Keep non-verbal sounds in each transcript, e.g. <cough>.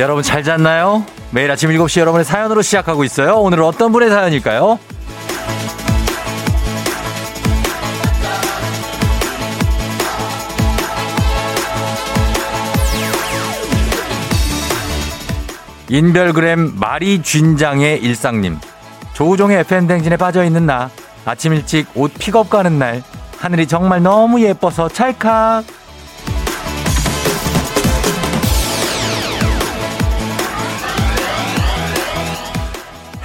여러분 잘 잤나요? 매일 아침 7시 여러분의 사연으로 시작하고 있어요. 오늘은 어떤 분의 사연일까요? 인별그램 마리 쥔장의 일상님. 조우종의 FM댕진에 빠져있는 나. 아침 일찍 옷 픽업 가는 날. 하늘이 정말 너무 예뻐서 찰칵.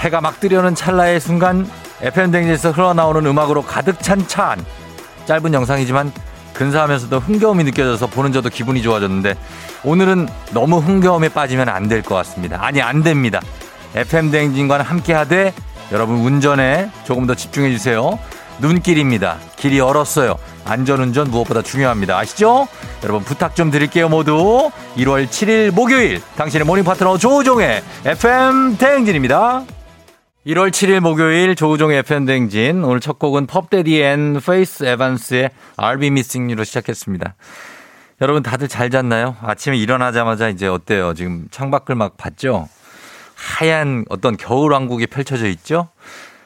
해가 막 뜨려는 찰나의 순간 FM대행진에서 흘러나오는 음악으로 가득 찬 차 안. 짧은 영상이지만 근사하면서도 흥겨움이 느껴져서 보는 저도 기분이 좋아졌는데 오늘은 너무 흥겨움에 빠지면 안 될 것 같습니다. 아니 안 됩니다. FM 대행진과는 함께 하되 여러분 운전에 조금 더 집중해 주세요. 눈길입니다. 길이 얼었어요. 안전운전 무엇보다 중요합니다. 아시죠? 여러분 부탁 좀 드릴게요 모두. 1월 7일 목요일 당신의 morning 파트너 조우종의 FM 대행진입니다. 1월 7일 목요일 조우종의 FM대행진. 오늘 첫 곡은 Puff Daddy and Faith Evans의 I'll be missing you로 시작했습니다. 여러분 다들 잘 잤나요? 아침에 일어나자마자 이제 어때요? 지금 창밖을 막 봤죠? 하얀 어떤 겨울왕국이 펼쳐져 있죠?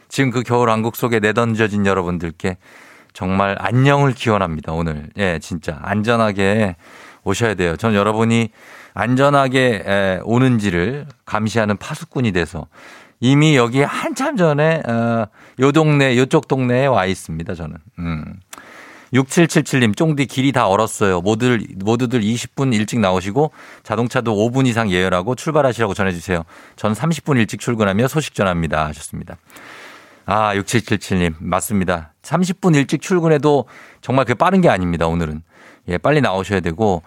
지금 그 겨울왕국 속에 내던져진 여러분들께 정말 안녕을 기원합니다, 오늘. 예, 진짜. 안전하게 오셔야 돼요. 전 여러분이 안전하게 오는지를 감시하는 파수꾼이 돼서 이미 여기 한참 전에 어, 요 동네 요쪽 동네에 와 있습니다. 저는. 음. 6777님, 쫑디 길이 다 얼었어요. 모두들, 모두들 20분 일찍 나오시고 자동차도 5분 이상 예열하고 출발하시라고 전해주세요. 전 30분 일찍 출근하며 소식 전합니다. 하셨습니다. 아, 6777님, 맞습니다. 30분 일찍 출근해도 정말 그게 빠른 게 아닙니다. 오늘은. 예, 빨리 나오셔야 되고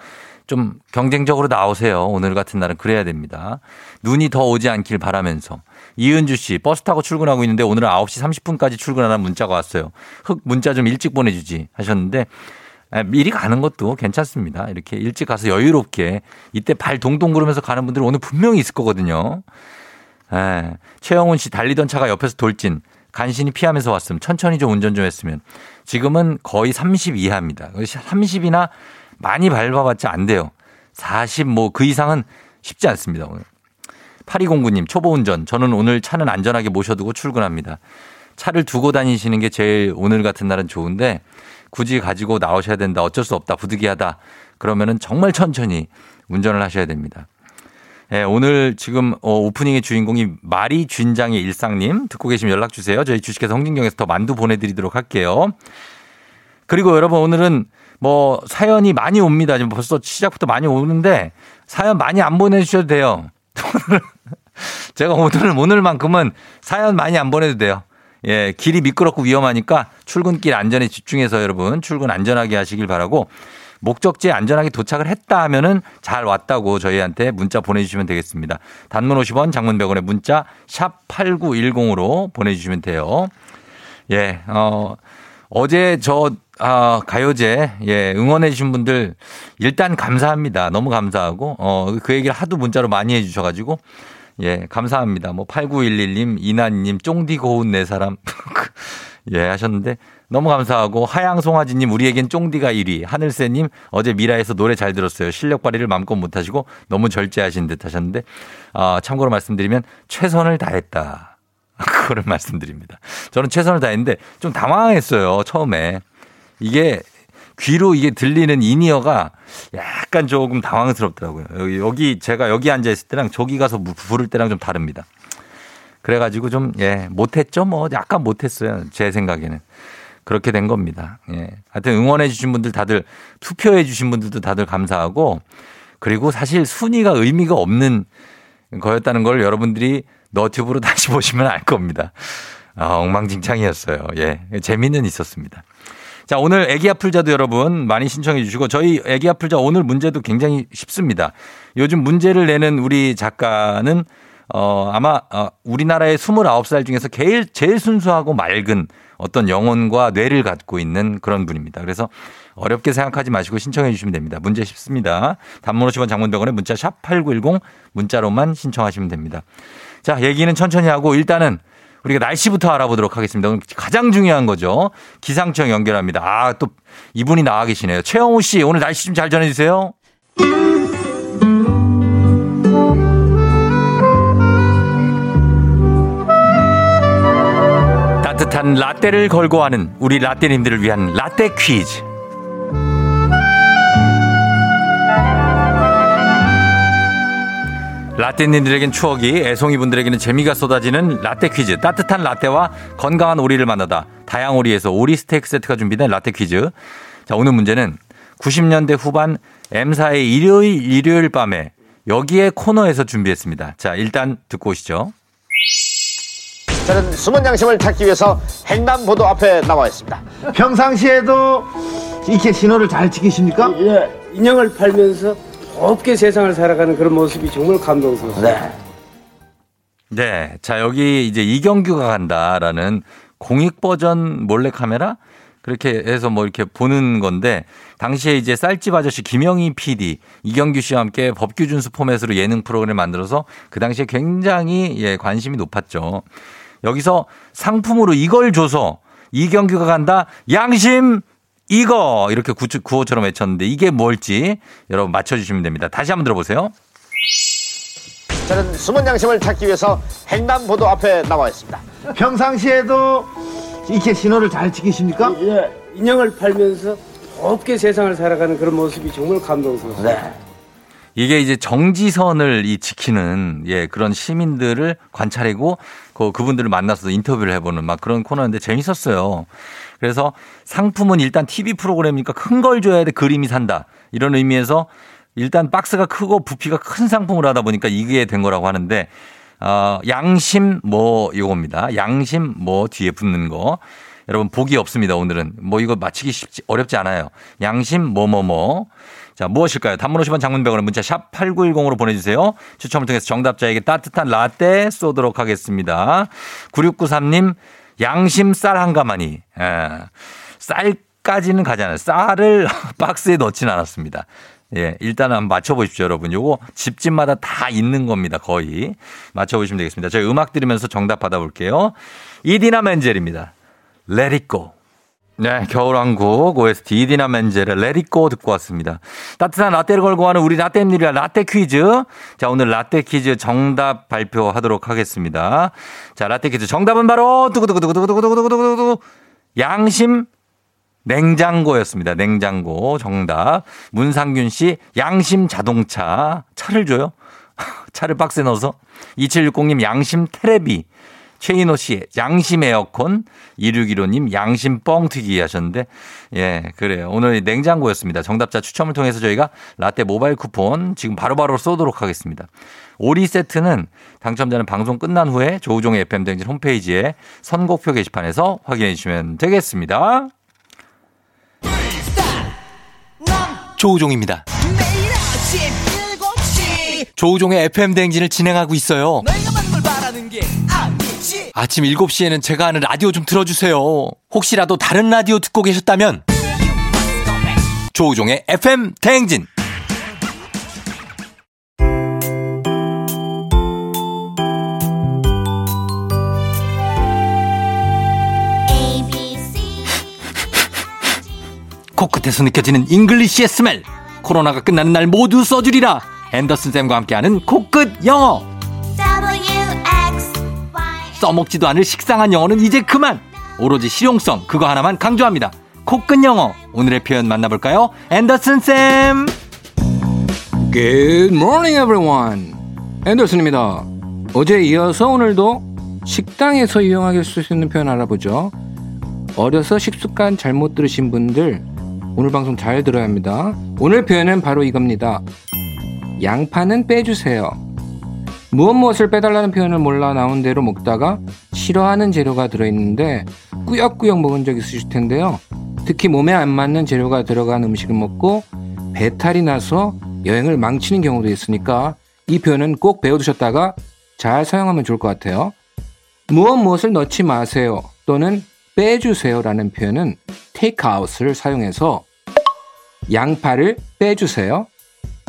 좀 경쟁적으로 나오세요. 오늘 같은 날은 그래야 됩니다. 눈이 더 오지 않길 바라면서. 이은주 씨, 버스 타고 출근하고 있는데 오늘은 9시 30분까지 출근하는 문자가 왔어요. 흑 문자 좀 일찍 보내주지 하셨는데 미리 가는 것도 괜찮습니다. 이렇게 일찍 가서 여유롭게 이때 발 동동 구르면서 가는 분들 오늘 분명히 있을 거거든요. 에, 최영훈 씨 달리던 차가 옆에서 돌진. 간신히 피하면서 왔음. 천천히 좀 운전 좀 했으면. 지금은 거의 30 이하입니다. 30이나 많이 밟아봤자 안 돼요. 40 뭐 그 이상은 쉽지 않습니다. 오늘. 8209님, 초보 운전. 저는 오늘 차는 안전하게 모셔두고 출근합니다. 차를 두고 다니시는 게 제일 오늘 같은 날은 좋은데 굳이 가지고 나오셔야 된다. 어쩔 수 없다. 부득이하다. 그러면은 정말 천천히 운전을 하셔야 됩니다. 네, 오늘 지금 어, 오프닝의 주인공이 마리 쥔장의 일상님 듣고 계시면 연락 주세요. 저희 주식회사 홍진경에서 더 만두 보내드리도록 할게요. 그리고 여러분 오늘은 뭐 사연이 많이 옵니다. 지금 벌써 시작부터 많이 오는데 사연 많이 안 보내주셔도 돼요. <laughs> 제가 오늘, 오늘만큼은 사연 많이 안 보내도 돼요. 예, 길이 미끄럽고 위험하니까 출근길 안전에 집중해서 여러분 출근 안전하게 하시길 바라고 목적지에 안전하게 도착을 했다 하면은 잘 왔다고 저희한테 문자 보내주시면 되겠습니다. 단문 50원, 장문 100원의 문자 샵 8910으로 보내주시면 돼요. 예, 어, 어제 저 아, 가요제, 예, 응원해주신 분들, 일단 감사합니다. 너무 감사하고, 어, 그 얘기를 하도 문자로 많이 해주셔가지고, 예, 감사합니다. 뭐, 8911님, 이나님, 쫑디 고운 네 사람, <laughs> 예, 하셨는데, 너무 감사하고, 하양송아지님, 우리에겐 쫑디가 1위, 하늘새님, 어제 미라에서 노래 잘 들었어요. 실력 발휘를 마음껏 못하시고, 너무 절제하신 듯 하셨는데, 아, 참고로 말씀드리면, 최선을 다했다. <laughs> 그거를 말씀드립니다. 저는 최선을 다했는데, 좀 당황했어요, 처음에. 이게 귀로 이게 들리는 인이어가 약간 조금 당황스럽더라고요. 여기, 여기 제가 여기 앉아 있을 때랑 저기 가서 부를 때랑 좀 다릅니다. 그래가지고 좀, 예, 못했죠? 뭐, 약간 못했어요. 제 생각에는. 그렇게 된 겁니다. 예. 하여튼 응원해주신 분들 다들 투표해주신 분들도 다들 감사하고 그리고 사실 순위가 의미가 없는 거였다는 걸 여러분들이 너튜브로 <laughs> 다시 보시면 알 겁니다. 아, 엉망진창이었어요. 예. 재미는 있었습니다. 자, 오늘 애기 아플자도 여러분 많이 신청해 주시고 저희 애기 아플자 오늘 문제도 굉장히 쉽습니다. 요즘 문제를 내는 우리 작가는 어, 아마 어, 우리나라의 29살 중에서 제일, 제일 순수하고 맑은 어떤 영혼과 뇌를 갖고 있는 그런 분입니다. 그래서 어렵게 생각하지 마시고 신청해 주시면 됩니다. 문제 쉽습니다. 단문 50원 장문병원에 문자 샵 8910 문자로만 신청하시면 됩니다. 자, 얘기는 천천히 하고 일단은 우리가 날씨부터 알아보도록 하겠습니다. 가장 중요한 거죠. 기상청 연결합니다. 아, 또 이분이 나와 계시네요. 최영호 씨, 오늘 날씨 좀 잘 전해주세요. 따뜻한 라떼를 걸고 하는 우리 라떼님들을 위한 라떼 퀴즈. 라떼님들에겐 추억이, 애송이 분들에게는 재미가 쏟아지는 라떼 퀴즈. 따뜻한 라떼와 건강한 오리를 만나다. 다양오리에서 오리 스테이크 세트가 준비된 라떼 퀴즈. 자, 오늘 문제는 90년대 후반 M사의 일요일, 일요일 밤에 여기에 코너에서 준비했습니다. 자, 일단 듣고 오시죠. 저는 숨은 양심을 찾기 위해서 횡단보도 앞에 나와 있습니다. 평상시에도 이렇게 신호를 잘 지키십니까? 예, 인형을 팔면서 곱게 세상을 살아가는 그런 모습이 정말 감동스럽습니다. 네. 자, 여기 이제 이경규가 간다라는 공익 버전 몰래카메라? 그렇게 해서 뭐 이렇게 보는 건데, 당시에 이제 쌀집 아저씨 김영희 PD, 이경규 씨와 함께 법규 준수 포맷으로 예능 프로그램을 만들어서 그 당시에 굉장히 예, 관심이 높았죠. 여기서 상품으로 이걸 줘서 이경규가 간다, 양심! 이거! 이렇게 구, 구호처럼 외쳤는데 이게 뭘지 여러분 맞춰주시면 됩니다. 다시 한번 들어보세요. 저는 숨은 양심을 찾기 위해서 횡단보도 앞에 나와 있습니다. 평상시에도 이렇게 신호를 잘 지키십니까? 예, 인형을 팔면서 곱게 세상을 살아가는 그런 모습이 정말 감동스럽습니다. 이게 이제 정지선을 이 지키는 예 그런 시민들을 관찰하고 그 그분들을 만나서 인터뷰를 해보는 막 그런 코너인데 재밌었어요. 그래서 상품은 일단 TV 프로그램이니까 큰 걸 줘야 돼 그림이 산다 이런 의미에서 일단 박스가 크고 부피가 큰 상품을 하다 보니까 이게 된 거라고 하는데 어, 양심 뭐 이겁니다. 양심 뭐 뒤에 붙는 거. 여러분 복이 없습니다. 오늘은 뭐 이거 맞히기 쉽지 어렵지 않아요. 양심 뭐뭐뭐. 뭐, 뭐. 자, 무엇일까요? 단문 50원 장문 100원의 문자 샵 8910으로 보내주세요. 추첨을 통해서 정답자에게 따뜻한 라떼 쏘도록 하겠습니다. 9693님, 양심 쌀 한 가마니. 예. 쌀까지는 가지 않아요. 쌀을 <laughs> 박스에 넣진 않았습니다. 예, 일단 한번 맞춰보십시오, 여러분. 요거 집집마다 다 있는 겁니다, 거의. 맞춰보시면 되겠습니다. 저희 음악 들으면서 정답 받아볼게요. 이디나 멘젤입니다. Let it go. 네, 겨울왕국 OST 이디나 멘젤의 Go 듣고 왔습니다. 따뜻한 라떼를 걸고 하는 우리 라떼님들이 라떼 퀴즈. 자, 오늘 라떼 퀴즈 정답 발표하도록 하겠습니다. 자, 라떼 퀴즈 정답은 바로 두구두구두구두구두구두구두구 양심 냉장고였습니다. 냉장고 정답. 문상균 씨 양심 자동차 차를 줘요? <laughs> 차를 박스에 넣어서 2760님 양심 테레비 최인호 씨, 양심 에어컨. 2615님, 양심 뻥튀기 하셨는데, 예, 그래요. 오늘 냉장고였습니다. 정답자 추첨을 통해서 저희가 라떼 모바일 쿠폰 지금 바로바로 바로 쏘도록 하겠습니다. 오리 세트는 당첨자는 방송 끝난 후에 조우종의 FM댕진 홈페이지에 선곡표 게시판에서 확인해 주시면 되겠습니다. 조우종입니다. 조우종의 FM댕진을 진행하고 있어요. 아침 7시에는 제가 하는 라디오 좀 틀어주세요. 혹시라도 다른 라디오 듣고 계셨다면. 조우종의 FM 대행진. 코끝에서 느껴지는 English의 smell. 코로나가 끝나는 날 모두 써주리라. 앤더슨 쌤과 함께하는 코끝 영어 써먹지도 않을 식상한 영어는 이제 그만. 오로지 실용성 그거 하나만 강조합니다. 코끝 영어 오늘의 표현 만나볼까요? 앤더슨 쌤. Good morning, everyone. 앤더슨입니다. 어제 이어서 오늘도 식당에서 이용하게 쓸 수 있는 표현 알아보죠. 어려서 식습관 잘못 들으신 분들 오늘 방송 잘 들어야 합니다. 오늘 표현은 바로 이겁니다. 양파는 빼주세요. 무엇 무엇을 빼달라는 표현을 몰라 나온 대로 먹다가 싫어하는 재료가 들어있는데 꾸역꾸역 먹은 적 있으실 텐데요. 특히 몸에 안 맞는 재료가 들어간 음식을 먹고 배탈이 나서 여행을 망치는 경우도 있으니까 이 표현은 꼭 배워두셨다가 잘 사용하면 좋을 것 같아요. 무엇 무엇을 넣지 마세요 또는 빼주세요라는 표현은 out을 사용해서 양파를 빼주세요.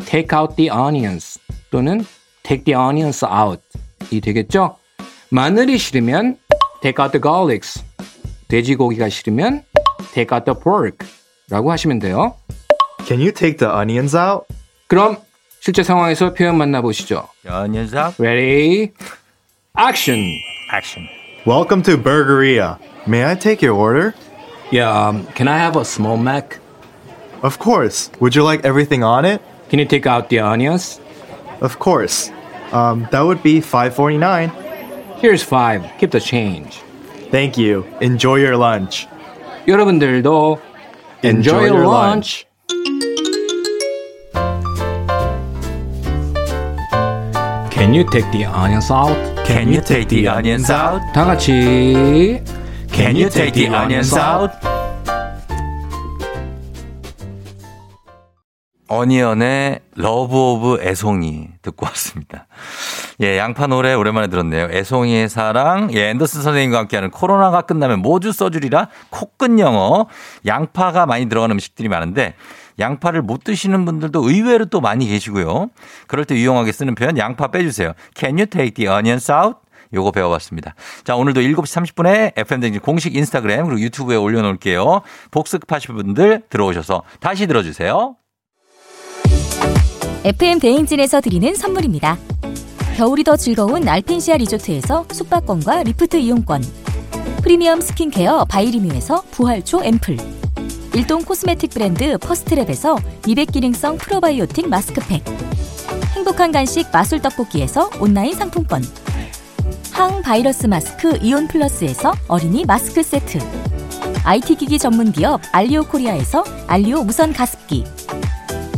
take out the onions 또는 take the onions out 이 되겠죠? 마늘이 싫으면 take out the garlics 돼지고기가 싫으면 take out the pork 라고 하시면 돼요. Can you take the onions out? 그럼 실제 상황에서 표현 만나보시죠. 연연삭 Ready? Action! 액션 Welcome to Burgeria. May I take your order? Yeah, um, can I have a small mac? Of course. Would you like everything on it? Can you take out the onions? Of course. Um, that would be 5.49. Here's five. Keep the change. Thank you. Enjoy your lunch. 여러분들도 enjoy, your lunch. Can you take the onions out? Can you take the onions out? 다 같이 Can you take the onions out? Onion의 Love of 애송이 듣고 왔습니다. 예, 양파 노래 오랜만에 들었네요. 애송이의 사랑, 예, 앤더슨 선생님과 함께하는 코로나가 끝나면 모두 써주리라 코끝 영어. 양파가 많이 들어가는 음식들이 많은데 양파를 못 드시는 분들도 의외로 또 많이 계시고요. 그럴 때 유용하게 쓰는 표현 양파 빼주세요. Can you take the onions out? 요거 배워봤습니다. 자, 오늘도 7시 30분에 FM대행진 공식 인스타그램 그리고 유튜브에 올려놓을게요. 복습하실 분들 들어오셔서 다시 들어주세요. FM 대행진에서 드리는 선물입니다. 겨울이 더 즐거운 알펜시아 리조트에서 숙박권과 리프트 이용권. 프리미엄 스킨케어 바이리뮤에서 부활초 앰플. 일동 코스메틱 브랜드 퍼스트랩에서 미백 기능성 프로바이오틱 마스크팩. 행복한 간식 마술 떡볶이에서 온라인 상품권. 항바이러스 마스크 이온 플러스에서 어린이 마스크 세트. IT 기기 전문 기업 알리오 코리아에서 알리오 무선 가습기.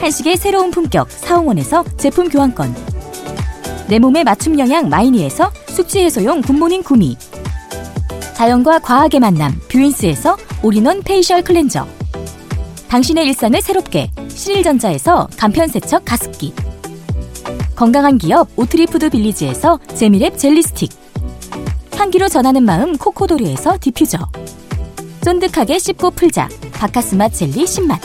한식의 새로운 품격 사홍원에서 제품 교환권. 내 몸에 맞춤 영양 마이니에서 숙취 해소용 굿모닝 구미. 자연과 과학의 만남 뷰인스에서 all-in-one facial cleanser. 당신의 일상을 새롭게 신일전자에서 간편세척 가습기. 건강한 기업 오트리푸드 빌리지에서 재미랩 젤리스틱. 향기로 전하는 마음 코코도리에서 디퓨저. 쫀득하게 씹고 풀자. 박카스맛 젤리 10만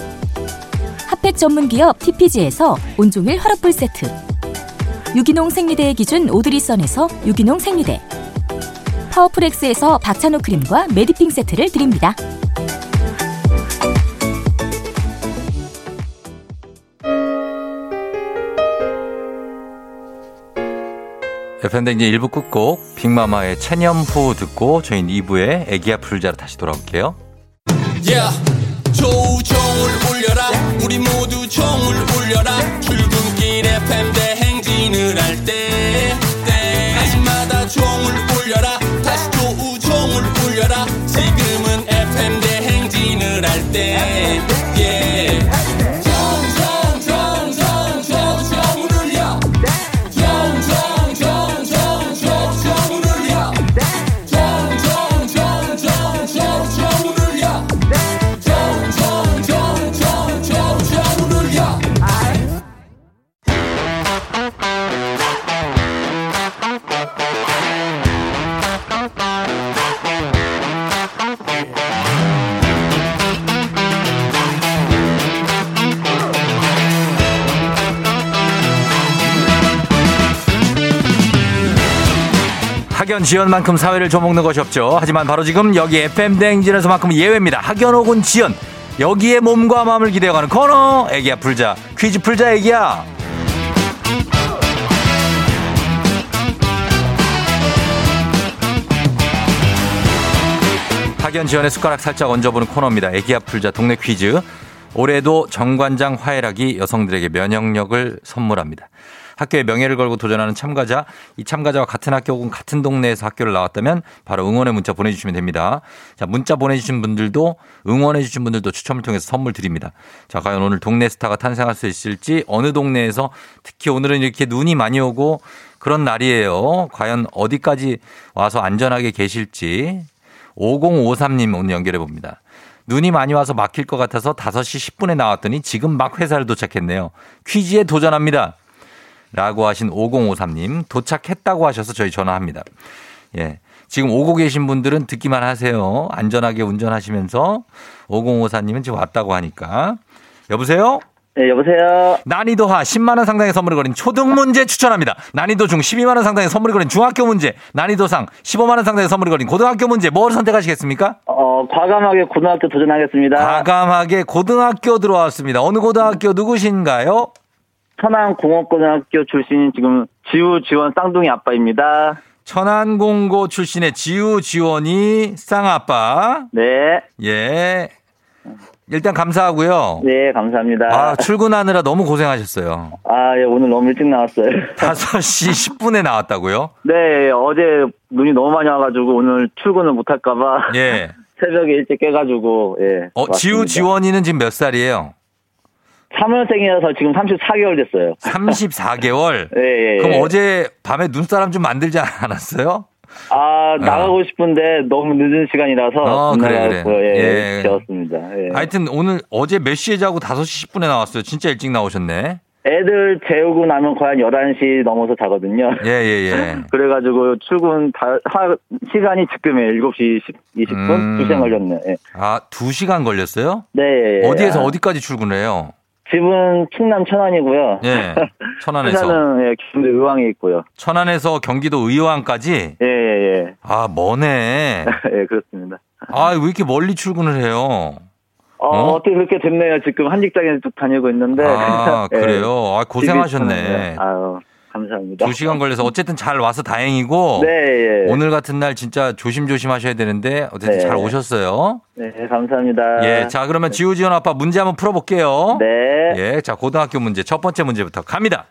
핫팩 전문 기업 TPG에서 온종일 화롯불 세트. 유기농 생리대의 기준 오드리선에서 유기농 생리대. 파워풀엑스에서 박찬호 크림과 메디핑 세트를 드립니다. FM댕진 1부 끝곡 빅마마의 체념후 듣고 저희 2부에 애기야 풀자로 다시 돌아올게요. Yeah. 지연만큼 사회를 줘먹는 것이 없죠. 하지만 바로 지금 여기 FM 대행진에서만큼 예외입니다. 학연 혹은 지연 여기에 몸과 마음을 기대어가는 코너 애기야 풀자 퀴즈 풀자 애기야. 학연 지연의 숟가락 살짝 얹어보는 코너입니다. 애기야 풀자 동네 퀴즈. 올해도 정관장 화해락이 여성들에게 면역력을 선물합니다. 학교의 명예를 걸고 도전하는 참가자, 이 참가자와 같은 학교 혹은 같은 동네에서 학교를 나왔다면 바로 응원의 문자 보내주시면 됩니다. 자, 문자 보내주신 분들도 응원해주신 분들도 추첨을 통해서 선물 드립니다. 자, 과연 오늘 동네 스타가 탄생할 수 있을지 어느 동네에서 특히 오늘은 이렇게 눈이 많이 오고 그런 날이에요. 과연 어디까지 와서 안전하게 계실지 5053님 오늘 연결해 봅니다. 눈이 많이 와서 막힐 것 같아서 5시 10분에 나왔더니 지금 막 회사를 도착했네요. 퀴즈에 도전합니다. 라고 하신 5053님 도착했다고 하셔서 저희 전화합니다. 예. 지금 오고 계신 분들은 듣기만 하세요. 안전하게 운전하시면서 5054님은 지금 왔다고 하니까. 여보세요? 네, 여보세요. 난이도 하 10만 원 상당의 선물을 걸린 초등 문제 추천합니다. 난이도 중 12만 원 상당의 선물을 걸린 중학교 문제, 난이도 상 15만 원 상당의 선물을 걸린 고등학교 문제 뭘 선택하시겠습니까? 어, 과감하게 고등학교 도전하겠습니다. 과감하게 고등학교 들어왔습니다. 어느 고등학교 누구신가요? 천안공업고등학교 출신인 지금 지우 지원 쌍둥이 아빠입니다. 천안공고 출신의 지우 지원이 쌍아빠. 네. 예. 일단 감사하고요. 네, 감사합니다. 아, 출근하느라 너무 고생하셨어요. 아, 예, 오늘 너무 일찍 나왔어요. <laughs> 5시 10분에 나왔다고요? 네, 어제 눈이 너무 많이 와가지고 오늘 출근을 못할까봐 예. <laughs> 새벽에 일찍 깨가지고, 예. 어, 지우 왔습니다. 지원이는 지금 몇 살이에요? 3월생이라서 지금 34개월 됐어요. 34개월? <laughs> 예, 예. 그럼 예. 어제 밤에 눈사람 좀 만들지 않았어요? 아, 나가고 싶은데 너무 늦은 시간이라서. 어, 못 그래, 그래. 예, 예. 되었습니다. 예. 하여튼 오늘 어제 몇 시에 자고 5시 10분에 나왔어요. 진짜 일찍 나오셨네. 애들 재우고 나면 거의 한 11시 넘어서 자거든요. 예, 예, 예. <laughs> 그래가지고 출근 다, 하, 시간이 지금이에요. 7시 10, 20분? 음. 2시간 걸렸네. 예. 아, 2시간 걸렸어요? 네. 예, 예. 어디에서 아, 어디까지 출근을 해요? 집은 충남 천안이고요. 예. <laughs> 천안에서. 회사는 예, 경기도 의왕에 있고요. 천안에서 경기도 의왕까지? 예, 예, 예. 아, 머네. <laughs> 예, 그렇습니다. 아, 왜 이렇게 멀리 출근을 해요? 어, 어? 어? 떻게 그렇게 됐네요. 지금 한 직장에 쭉 다니고 있는데. 아, <laughs> 예. 그래요? 아, 고생하셨네. 아유, 감사합니다. 2시간 걸려서 어쨌든 잘 와서 다행이고. 네, 예. 오늘 같은 날 진짜 조심조심 하셔야 되는데 어쨌든 네. 잘 오셨어요. 네, 감사합니다. 예. 자, 그러면 지우지원 아빠 문제 한번 풀어볼게요. 네. 예. 자, 고등학교 문제 첫 번째 문제부터 갑니다.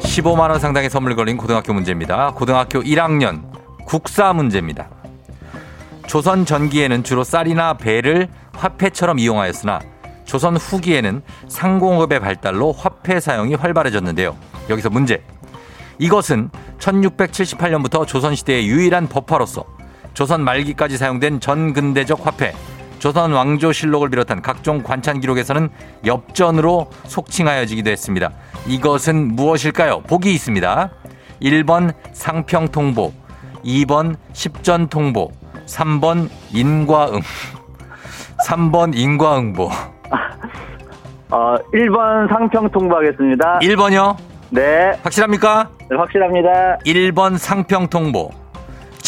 15만 원 상당의 선물 걸린 고등학교 문제입니다. 고등학교 1학년 국사 문제입니다. 조선 전기에는 주로 쌀이나 배를 화폐처럼 이용하였으나 조선 후기에는 상공업의 발달로 화폐 사용이 활발해졌는데요. 여기서 문제. 이것은 1678년부터 조선시대의 유일한 법화로서 조선 말기까지 사용된 전근대적 화폐, 조선 왕조실록을 비롯한 각종 관찬 기록에서는 엽전으로 속칭하여지기도 했습니다. 이것은 무엇일까요? 보기 있습니다. 1번 상평통보, 2번 십전통보, 3번 인과응, <laughs> 3번 인과응보. 어, 1번 상평 통보하겠습니다. 1번이요? 네, 확실합니까? 네, 확실합니다. 1번 상평 통보.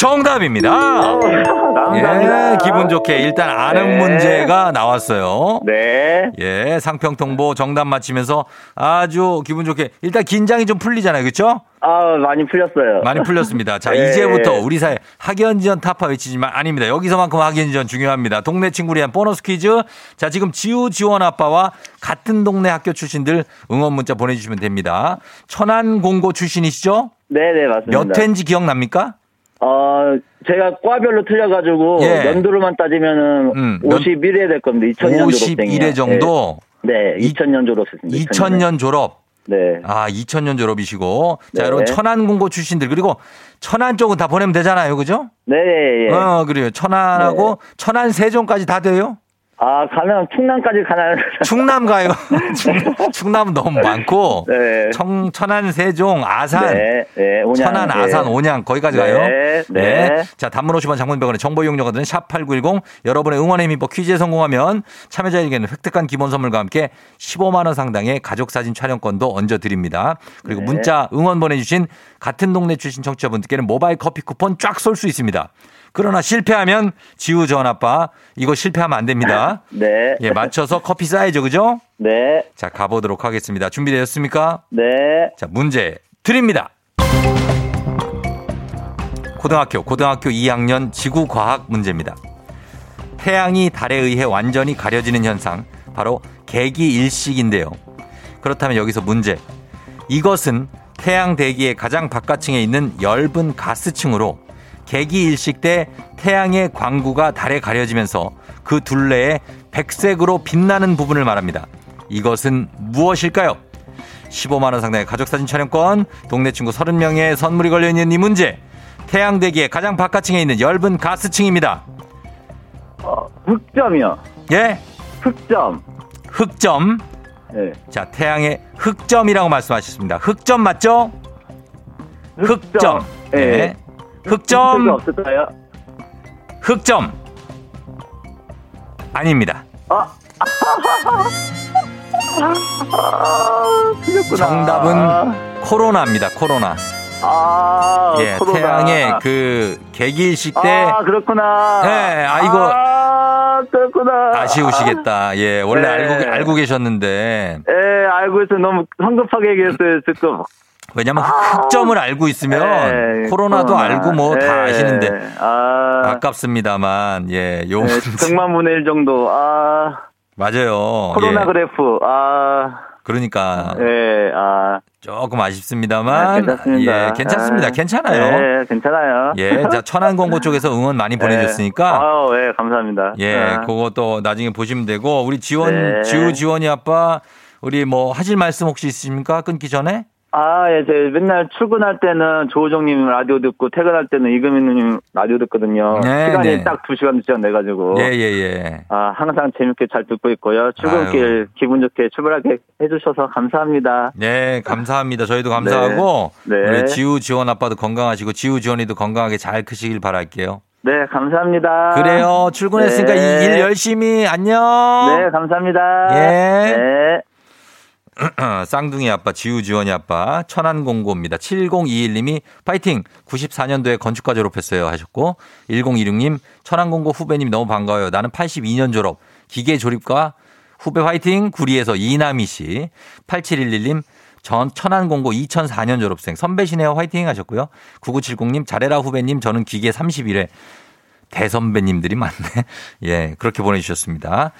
정답입니다. 감사합니다. 예, 기분 좋게 일단 아는 네. 문제가 나왔어요. 네. 예, 상평통보 정답 맞히면서 아주 기분 좋게 일단 긴장이 좀 풀리잖아요. 그렇죠? 아, 많이 풀렸어요. 많이 풀렸습니다. 자, <laughs> 네. 이제부터 우리 사회 학연지원 타파 외치지만 아닙니다. 여기서만큼 학연지원 중요합니다. 동네 친구를 위한 보너스 퀴즈. 자, 지금 지우 지원 아빠와 같은 동네 학교 출신들 응원 문자 보내주시면 됩니다. 천안 공고 출신이시죠? 네, 네, 맞습니다. 몇 회인지 기억납니까? 어, 제가 과별로 틀려가지고 예. 연도로만 따지면은 음, 몇- 51회 될 겁니다. 2000년 졸업생이요. 51회 정도. 네, 네 2000년 졸업했습니다. 2000년 졸업. 네. 아, 2000년 졸업이시고. 자, 네. 여러분 천안 공고 출신들 그리고 천안 쪽은 다 보내면 되잖아요. 그죠? 네, 예, 예. 어, 그래요. 천안하고 천안 세종까지 다 돼요? 아, 가면 충남까지 가나요? <laughs> 충남 가요. <laughs> 충- 충남은 <laughs> 너무 많고. 네. 청, 천안, 세종, 아산. 네, 네, 온양. 천안, 네. 아산, 온양 거기까지 네, 가요. 네. 자, 단문 50원 장문병원의 정보 이용료가 드는 샵8910 여러분의 응원의 힘입어 퀴즈에 성공하면 참여자에게는 획득한 기본 선물과 함께 15만 원 상당의 가족 사진 촬영권도 얹어 드립니다. 그리고 네. 문자 응원 보내 주신 같은 동네 출신 청취자분들께는 모바일 커피 쿠폰 쫙 쏠 수 있습니다. 그러나 실패하면 지우 전 아빠 이거 실패하면 안 됩니다. <laughs> 네. 예, 맞춰서 커피 싸야죠. 그죠? 네. 자, 가보도록 하겠습니다. 준비되셨습니까? 네. 자, 문제 드립니다. 고등학교, 고등학교 2학년 지구과학 문제입니다. 태양이 달에 의해 완전히 가려지는 현상, 바로 개기일식인데요. 그렇다면 여기서 문제. 이것은 태양 대기의 가장 바깥층에 있는 엷은 가스층으로 개기 일식 때 태양의 광구가 달에 가려지면서 그 둘레에 백색으로 빛나는 부분을 말합니다. 이것은 무엇일까요? 15만 원 상당의 가족 사진 촬영권, 동네 친구 30명의 선물이 걸려 있는 이 문제. 태양 대기의 가장 바깥층에 있는 엷은 가스층입니다. 어, 흑점이요. 예? 흑점. 흑점. 예. 자, 태양의 흑점이라고 말씀하셨습니다. 흑점 맞죠? 흑점. 예. 네. 힌트가 흑점. 없을까요? 흑점. 아닙니다. 아, <laughs> 틀렸구나. 정답은 코로나입니다. 코로나. 아, 예, 코로나. 태양의 그 개기일식 때 아, 그렇구나. 네, 아, 이거- 아, 그렇구나. 아쉬우시겠다. 예, 원래 네. 알고 알고 계셨는데 예, 알고 있어. 너무 성급하게 얘기했어요, 지금. 왜냐면 흑점을 알고 있으면 예, 코로나도 코로나. 알고 뭐다 예. 아시는데 아, 아깝습니다만 예, 요 예, 문제 100만 분의 1 정도. 아, 맞아요. 코로나 예. 그래프. 아, 그러니까 예, 아. 조금 아, 아쉽습니다만 괜찮습니다. 예, 괜찮습니다. 아, 괜찮아요. 예, 괜찮아요. 예, 자 천안 공고 <laughs> 쪽에서 응원 많이 보내줬으니까 아, 예, 감사합니다. 예, 아, 그것도 나중에 보시면 되고 우리 지원 네. 지우 지원이 아빠 우리 뭐 하실 말씀 혹시 있으십니까? 끊기 전에? 아, 예, 제 맨날 출근할 때는 조우정님 라디오 듣고 퇴근할 때는 이금희님 라디오 듣거든요. 네, 시간이 네. 딱두 시간 지연돼가지고. 예, 예, 예. 아, 항상 재밌게 잘 듣고 있고요. 출근길 기분 좋게 출발하게 해주셔서 감사합니다. 네, 감사합니다. 저희도 감사하고 네. 우리 지우 지원 아빠도 건강하시고 지우 지원이도 건강하게 잘 크시길 바랄게요. 네, 감사합니다. 그래요. 출근했으니까 네. 이일 열심히 안녕. 네, 감사합니다. 예. 네. <clears throat> 쌍둥이 아빠, 지우 지원이 아빠, 천안공고입니다. 7021님이 파이팅! 94년도에 건축과 졸업했어요 하셨고, 1026님, 천안공고 후배님 너무 반가워요. 나는 82년 졸업, 기계 조립과 후배 화이팅! 구리에서 이남희 씨, 8711님, 전 천안공고 2004년 졸업생, 선배시네요 화이팅 하셨고요. 9970님, 잘해라 후배님, 저는 기계 31회. 대선배님들이 많네. <laughs> 예, 그렇게 보내주셨습니다.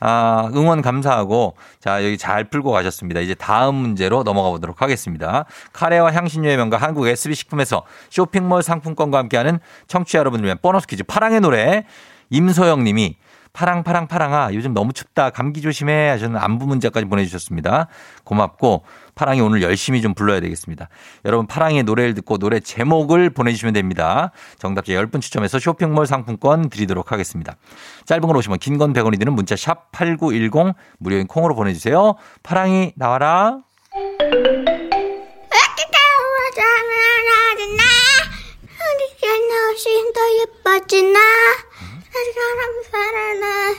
아, 응원 감사하고, 자, 여기 잘 풀고 가셨습니다. 이제 다음 문제로 넘어가 보도록 하겠습니다. 카레와 향신료의 명가 한국 SB식품에서 쇼핑몰 상품권과 함께하는 청취자 여러분들 위한 보너스 퀴즈 파랑의 노래 임소영 님이 파랑 파랑 파랑아 요즘 너무 춥다 감기 조심해 하시는 안부 문자까지 보내주셨습니다. 고맙고 파랑이 오늘 열심히 좀 불러야 되겠습니다. 여러분 파랑의 노래를 듣고 노래 제목을 보내주시면 됩니다. 정답자 10분 추첨해서 쇼핑몰 상품권 드리도록 하겠습니다. 짧은 걸 오시면 긴 건 100원이 드는 문자 샵 8910 무료인 콩으로 보내주세요. 파랑이 나와라. 예뻐지나 사람 살아나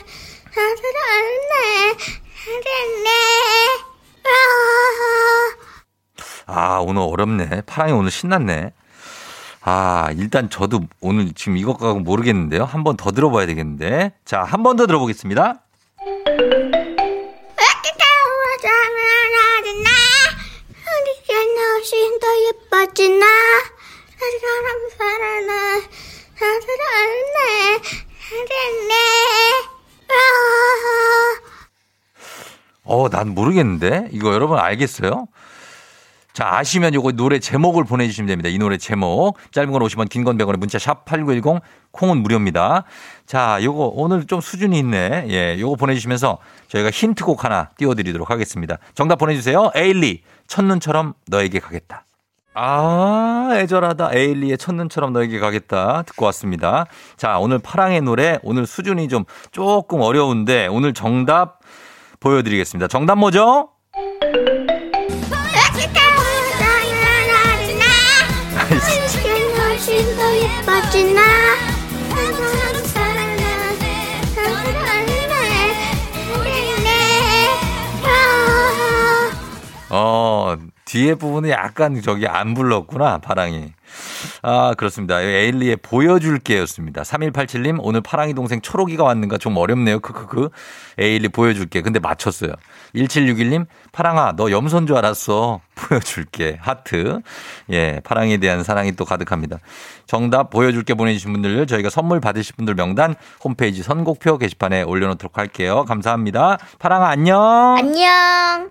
사랑네 사랑네 아, 오늘 어렵네. 파랑이 오늘 신났네. 아, 일단 저도 오늘 지금 이것 가고 모르겠는데요. 한 번 더 들어봐야 되겠는데. 자, 한 번 더 들어보겠습니다. 더 예뻐지나 사람 살아나 사랑네 사랑네 어, 난 모르겠는데. 이거 여러분 알겠어요? 자, 아시면 요거 노래 제목을 보내주시면 됩니다. 이 노래 제목. 짧은 건 50원, 긴 건 100원에 문자 샵 8910, 콩은 무료입니다. 자, 요거 오늘 좀 수준이 있네. 예, 요거 보내주시면서 저희가 힌트곡 하나 띄워드리도록 하겠습니다. 정답 보내주세요. 에일리, 첫눈처럼 너에게 가겠다. 아, 애절하다. 에일리의 첫눈처럼 너에게 가겠다. 듣고 왔습니다. 자, 오늘 파랑의 노래, 오늘 수준이 좀 조금 어려운데, 오늘 정답 보여드리겠습니다. 정답 뭐죠? 사랑네 어, 뒤에 부분은 약간 저기 안 불렀구나, 파랑이. 아, 그렇습니다. 에일리의 보여줄게였습니다. 3187님, 오늘 파랑이 동생 초록이가 왔는가 좀 어렵네요. 크크크. 에일리 보여줄게. 근데 맞췄어요. 1761님, 파랑아, 너 염소인 줄 알았어. 보여줄게. 하트. 예, 파랑에 대한 사랑이 또 가득합니다. 정답 보여줄게 보내주신 분들 저희가 선물 받으실 분들 명단 홈페이지 선곡표 게시판에 올려놓도록 할게요. 감사합니다. 파랑아, 안녕. 안녕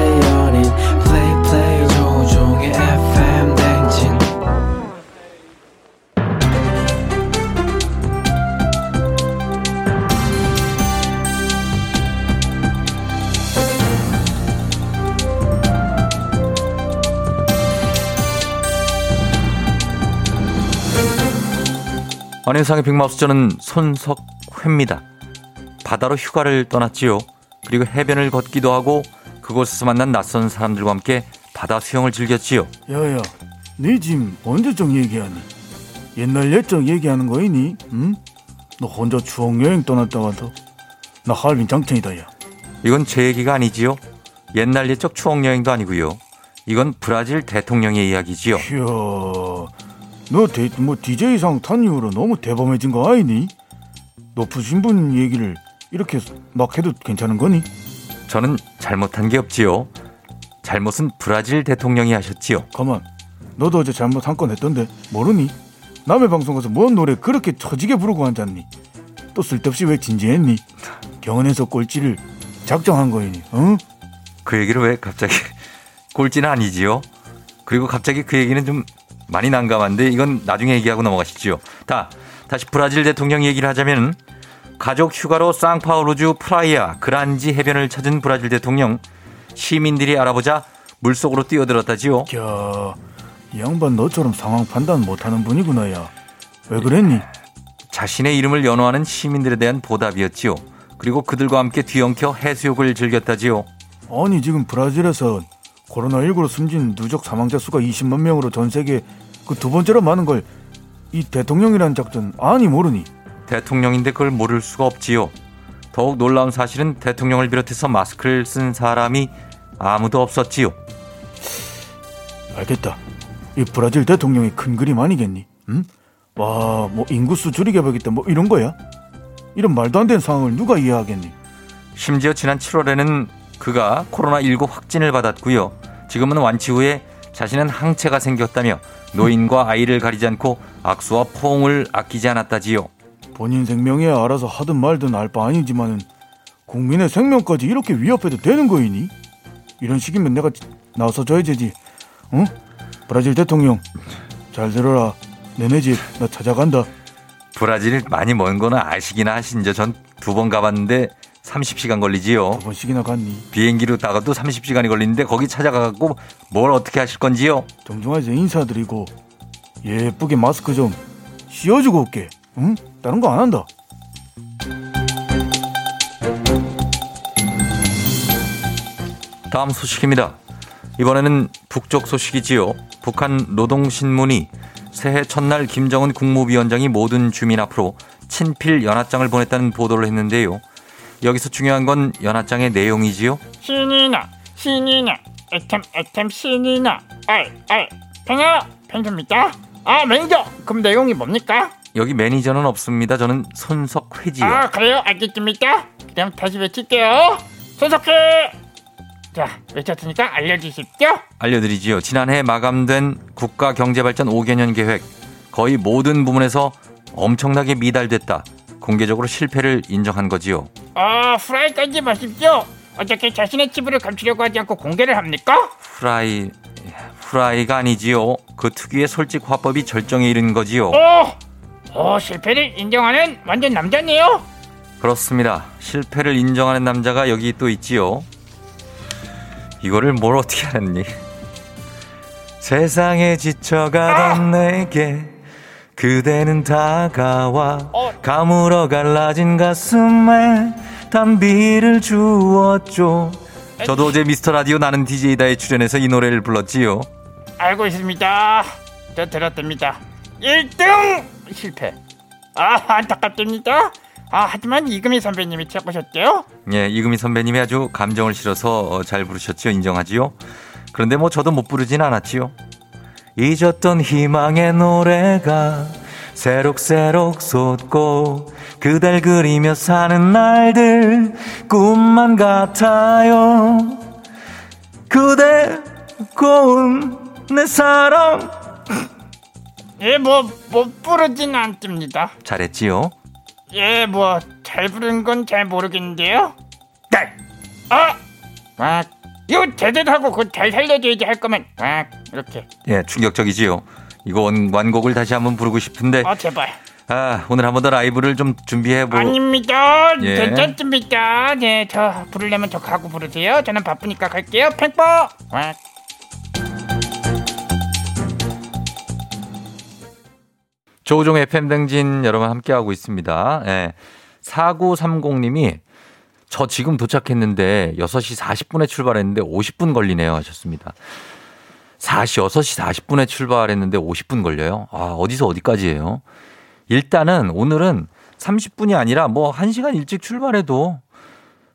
안현상의 빅마우스 저는 손석회입니다. 바다로 휴가를 떠났지요. 그리고 해변을 걷기도 하고 그곳에서 만난 낯선 사람들과 함께 바다 수영을 즐겼지요. 야야, 네 지금 언제적 얘기하니? 옛날 옛적 얘기하는 거이니? 응? 너 혼자 추억 여행 떠났다 와서 나 할빈 장첸이다 야. 이건 제 얘기가 아니지요. 옛날 옛적 추억 여행도 아니고요. 이건 브라질 대통령의 이야기지요. 이야, 너 데, 뭐 DJ상 탄 이후로 너무 대범해진 거 아니니? 높으신 분 얘기를 이렇게 막 해도 괜찮은 거니? 저는 잘못한 게 없지요. 잘못은 브라질 대통령이 하셨지요. 가만, 너도 어제 잘못 한 건 했던데 모르니? 남의 방송 가서 뭔 노래 그렇게 처지게 부르고 앉았니? 또 쓸데없이 왜 진지했니? 경연에서 꼴찌를 작정한 거이니? 응? 그 얘기를 왜 갑자기 <laughs> 꼴찌는 아니지요. 그리고 갑자기 그 얘기는 좀 많이 난감한데 이건 나중에 얘기하고 넘어가시죠. 다 다시 브라질 대통령 얘기를 하자면 가족 휴가로 상파울루주 프라이아 그란지 해변을 찾은 브라질 대통령 시민들이 알아보자 물속으로 뛰어들었다지요. 야, 이 양반 너처럼 상황 판단 못하는 분이구나 야. 왜 그랬니? 자신의 이름을 연호하는 시민들에 대한 보답이었지요. 그리고 그들과 함께 뒤엉켜 해수욕을 즐겼다지요. 아니 지금 브라질에서 코로나19로 숨진 누적 사망자 수가 20만 명으로 전 세계 그 두 번째로 많은 걸 이 대통령이라는 작전 아니 모르니? 대통령인데 그걸 모를 수가 없지요. 더욱 놀라운 사실은 대통령을 비롯해서 마스크를 쓴 사람이 아무도 없었지요. 알겠다. 이 브라질 대통령의 큰 그림 아니겠니? 응? 와, 뭐 인구수 줄이겠다 뭐 이런 거야? 이런 말도 안 되는 상황을 누가 이해하겠니? 심지어 지난 7월에는 그가 코로나19 확진을 받았고요. 지금은 완치 후에 자신은 항체가 생겼다며 노인과 아이를 가리지 않고 악수와 포옹을 아끼지 않았다지요. 본인 생명에 알아서 하든 말든 알 바 아니지만은 국민의 생명까지 이렇게 위협해도 되는 거이니? 이런 식이면 내가 나서줘야 되지. 응? 브라질 대통령 잘 들어라. 내네 집 나 찾아간다. 브라질 많이 먼 거는 아시기나 하신죠. 전 두 번 가봤는데 30시간 걸리지요. 두 번씩이나 갔니? 비행기로 다가도 30시간이 걸리는데 거기 찾아가고 뭘 어떻게 하실 건지요? 정중하게 인사드리고 예쁘게 마스크 좀 씌워주고 올게. 응? 다른 거 안 한다. 다음 소식입니다. 이번에는 북쪽 소식이지요. 북한 노동신문이 새해 첫날 김정은 국무위원장이 모든 주민 앞으로 친필 연하장을 보냈다는 보도를 했는데요. 여기서 중요한 건 연하장의 내용이지요. 신이 나 신이 나 애템 애템 신이 나 알 알 팽아 팽입니다. 아 매니저 그럼 내용이 뭡니까? 여기 매니저는 없습니다. 저는 손석회지요. 아 그래요 알겠습니다. 그럼 다시 외칠게요. 손석회 자 외쳤으니까 알려주십시오. 알려드리지요. 지난해 마감된 국가경제발전 5개년 계획 거의 모든 부문에서 엄청나게 미달됐다. 공개적으로 실패를 인정한 거지요. 아 후라이 까지 마십시오. 어떻게 자신의 치부를 감추려고 하지 않고 공개를 합니까? 후라이 후라이가 아니지요. 그 특유의 솔직 화법이 절정에 이른 거지요. 어, 어 실패를 인정하는 완전 남자네요. 그렇습니다. 실패를 인정하는 남자가 여기 또 있지요. 이거를 뭘 어떻게 하니? 세상에 지쳐가던 내게 그대는 다가와 가물어 갈라진 가슴에 단비를 주었죠. 저도 어제 미스터 라디오 나는 DJ다에 출연해서 이 노래를 불렀지요. 알고 있습니다. 저 들었답니다. 1등 실패. 아 안타깝답니다. 아 하지만 이금희 선배님이 최고셨죠? 예, 이금희 선배님이 아주 감정을 실어서 어, 잘 부르셨죠. 인정하지요. 그런데 뭐 저도 못 부르진 않았지요. 잊었던 희망의 노래가 새록새록 솟고 그댈 그리며 사는 날들 꿈만 같아요 그대 고운 내 사랑 예, 뭐, 못 부르진 않습니다. 잘했지요? 예, 뭐, 잘 부른 건 잘 모르겠는데요. 네. 아! 와, 이거 제대로하고 그거 잘 살려줘야지 할 거면, 와, 이렇게. 예 충격적이지요 이거 원- 완곡을 다시 한번 부르고 싶은데 아, 제발. 아 오늘 한 번 더 라이브를 좀 준비해 보 아닙니다. 예. 괜찮습니다. 네, 저 부르려면 저 가고 부르세요. 저는 바쁘니까 갈게요. 팽뽀! 와. 조우종 FM 등진 여러분 함께하고 있습니다. 예. 4930님이 저 지금 도착했는데 6시 40분에 출발했는데 50분 걸리네요 하셨습니다. 4시, 6시 40분에 출발했는데 50분 걸려요? 아, 어디서 어디까지예요? 일단은 오늘은 30분이 아니라 뭐 1시간 일찍 출발해도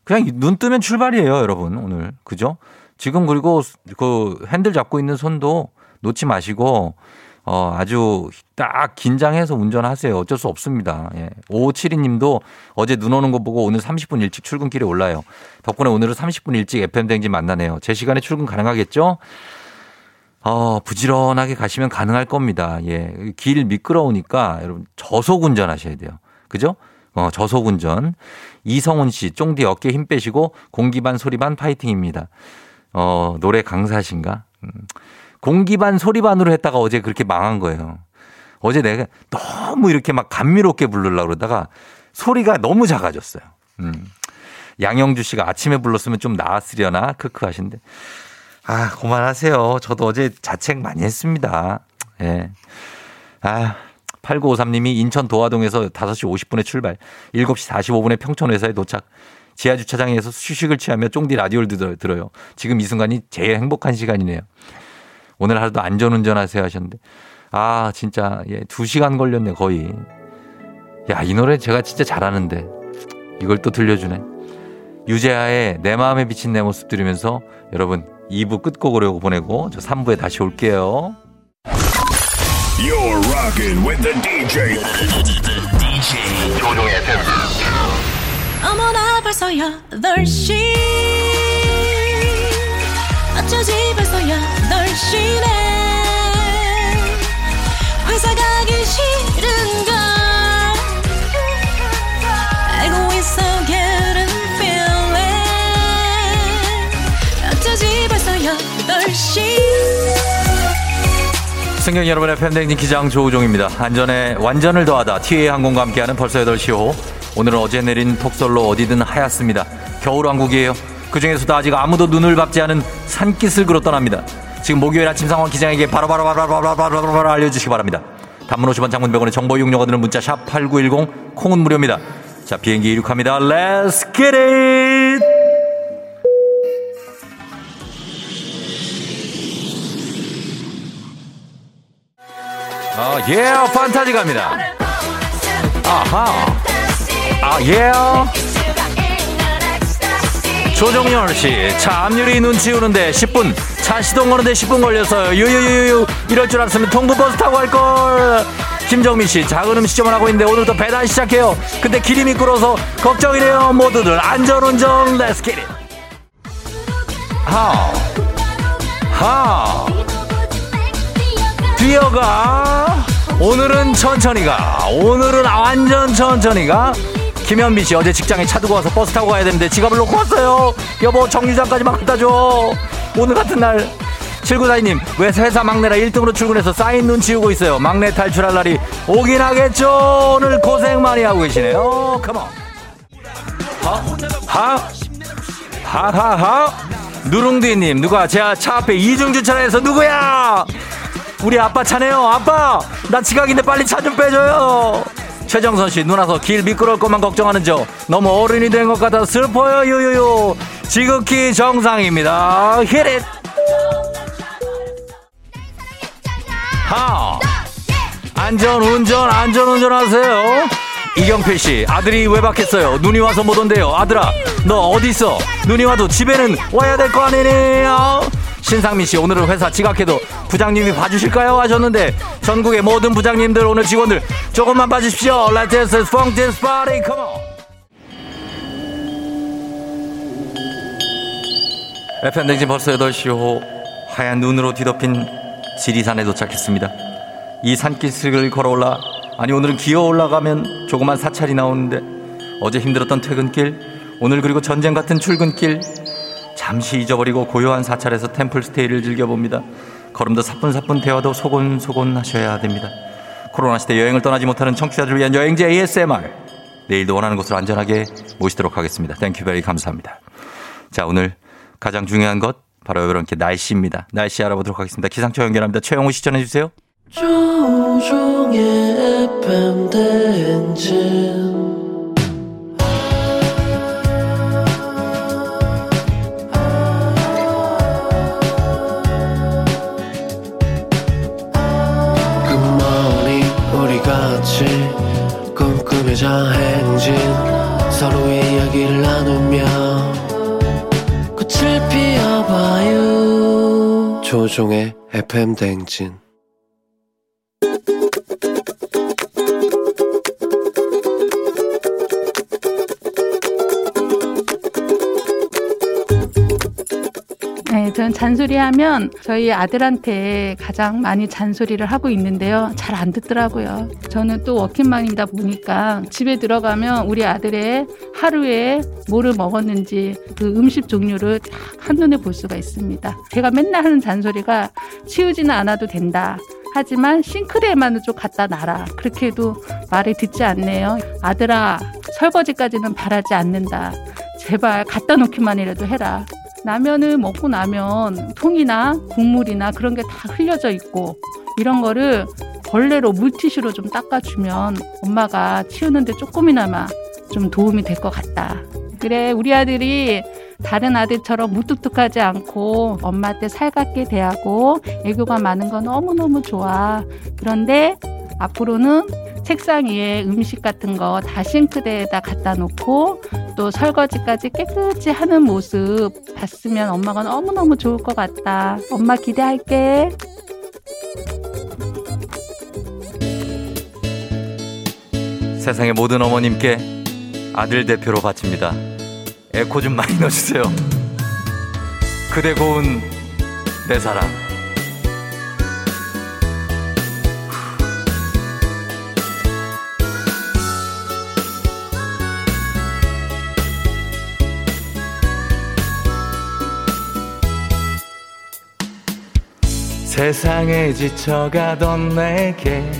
그냥 눈 뜨면 출발이에요, 여러분. 오늘. 그죠? 지금 그리고 그 핸들 잡고 있는 손도 놓지 마시고 어, 아주 딱 긴장해서 운전하세요. 어쩔 수 없습니다. 예. 5572 님도 어제 눈 오는 거 보고 오늘 30분 일찍 출근길에 올라요. 덕분에 오늘은 30분 일찍 FM댕진 만나네요. 제 시간에 출근 가능하겠죠? 어, 부지런하게 가시면 가능할 겁니다. 예. 길 미끄러우니까 여러분 저속 운전하셔야 돼요. 그죠? 어, 저속 운전. 이성훈 씨, 쫑디 어깨 힘 빼시고 공기 반 소리 반 파이팅입니다. 어, 노래 강사신가? 음. 공기 반 소리 반으로 했다가 어제 그렇게 망한 거예요. 어제 내가 너무 이렇게 막 감미롭게 부르려고 그러다가 소리가 너무 작아졌어요. 음. 양영주 씨가 아침에 불렀으면 좀 나았으려나? 크크 하신데. 아, 그만하세요. 저도 어제 자책 많이 했습니다. 예. 아, 8953님이 인천 도화동에서 5시 50분에 출발, 7시 45분에 평촌 회사에 도착. 지하 주차장에서 휴식을 취하며 쫑디 라디오를 들- 들어요. 지금 이 순간이 제일 행복한 시간이네요. 오늘 하루도 안전운전 하세요 하셨는데. 아, 진짜, 예, 두 시간 걸렸네, 거의. 야, 이 노래 제가 진짜 잘하는데. 이걸 또 들려주네. 유재하의 내 마음에 비친 내 모습 들으면서 여러분 2부 끝곡으로 보내고 저 3부에 다시 올게요. You're rocking with the DJ. DJ 조종의. 어머나 벌써 8시 어쩌지 벌써 8 시네 회사 가기 싫은걸 알고 있어 getting feeling 어쩌지 벌써 8시 승객 여러분의 팬데믹 기장 조우종입니다. 안전에 완전을 더하다 TA 항공과 함께하는 벌써 8시 호. 오늘은 어제 내린 폭설로 어디든 하얗습니다. 겨울왕국이에요. 그 중에서도 아직 아무도 눈을 밟지 않은 산깃을 그로 떠납니다. 지금 목요일 아침 상황 기장에게 바로바로바로바로 바로바로 알려주시기 바랍니다. 단문 50원 장문 100원의 정보 이용료가 드는 문자 샵 8910 콩은 무료입니다. 자 비행기 이륙합니다. Let's get it! 아, 예, 판타지 갑니다. 아하. 아, 예. 조정열 씨, 차 앞유리 눈 치우는데 10분, 차 시동 거는데 10분 걸려서요. 유유유유, 이럴 줄 알았으면 통근버스 타고 할걸. 김정민 씨, 작은 음식점을 하고 있는데 오늘도 배달 시작해요. 근데 길이 미끄러워서 걱정이네요. 모두들 안전운전, let's get it. 하. 하. 뛰어가. 오늘은 천천히 가. 오늘은 완전 천천히 가. 김현미 씨 어제 직장에 차 두고 와서 버스 타고 가야 되는데 지갑을 놓고 왔어요. 여보 정류장까지만 갖다 줘. 오늘 같은 날 7942님 왜 회사 막내라 1등으로 출근해서 사인 눈 치우고 있어요. 막내 탈출할 날이 오긴 하겠죠. 오늘 고생 많이 하고 계시네요. 컴온. 하? 하 하하? 누룽디님 누가 제 차 앞에 이중 주차해서 누구야? 우리 아빠 차네요. 아빠 나 지각인데 빨리 차 좀 빼줘요. 최정선 씨 누나서 길 미끄러울 것만 걱정하는 저 너무 어른이 된 것 같아 슬퍼요 유유유. 지극히 정상입니다. 히릿 하. 안전 운전 안전 운전하세요. 이경필 씨 아들이 외박했어요. 눈이 와서 못 온대요. 아들아 너 어디 있어? 눈이 와도 집에는 와야 될 거 아니니 어? 신상민 씨 오늘은 회사 지각해도 부장님이 봐주실까요 하셨는데 전국의 모든 부장님들 오늘 직원들 조금만 봐주십시오. Let's dance, funk dance party, come on. FM 댕진 벌써 8시 호 하얀 눈으로 뒤덮인 지리산에 도착했습니다. 이 산길을 걸어 올라 아니 오늘은 기어 올라가면 조그만 사찰이 나오는데 어제 힘들었던 퇴근길 오늘 그리고 전쟁 같은 출근길 잠시 잊어버리고 고요한 사찰에서 템플 스테이를 즐겨봅니다. 걸음도 사뿐사뿐 대화도 소곤소곤 하셔야 됩니다. 코로나 시대 여행을 떠나지 못하는 청취자들을 위한 여행지 ASMR 내일도 원하는 곳으로 안전하게 모시도록 하겠습니다. thank you very 감사합니다. 자 오늘 가장 중요한 것 바로 이렇게 날씨입니다. 날씨 알아보도록 하겠습니다. 기상청 연결합니다. 최영우 씨 전해 주세요. 조종의 FM 대행진 조종의 FM 대행진 저는 잔소리하면 저희 아들한테 가장 많이 잔소리를 하고 있는데요. 잘 안 듣더라고요. 저는 또 워킹맘이다 보니까 집에 들어가면 우리 아들의 하루에 뭐를 먹었는지 그 음식 종류를 딱 한눈에 볼 수가 있습니다. 제가 맨날 하는 잔소리가 치우지는 않아도 된다. 하지만 싱크대에만은 좀 갖다 놔라. 그렇게 해도 말을 듣지 않네요. 아들아, 설거지까지는 바라지 않는다. 제발 갖다 놓기만이라도 해라. 라면을 먹고 나면 통이나 국물이나 그런 게 다 흘려져 있고 이런 거를 걸레로 물티슈로 좀 닦아주면 엄마가 치우는데 조금이나마 좀 도움이 될 것 같다. 그래, 우리 아들이 다른 아들처럼 무뚝뚝하지 않고 엄마한테 살갑게 대하고 애교가 많은 건 너무너무 좋아. 그런데 앞으로는 책상 위에 음식 같은 거 다 싱크대에다 갖다 놓고 또 설거지까지 깨끗이 하는 모습 봤으면 엄마가 너무너무 좋을 것 같다. 엄마 기대할게. 세상의 모든 어머님께 아들 대표로 바칩니다. 에코 좀 많이 넣어주세요. 그대 고운 내 사랑. 세상에 지쳐가던 내게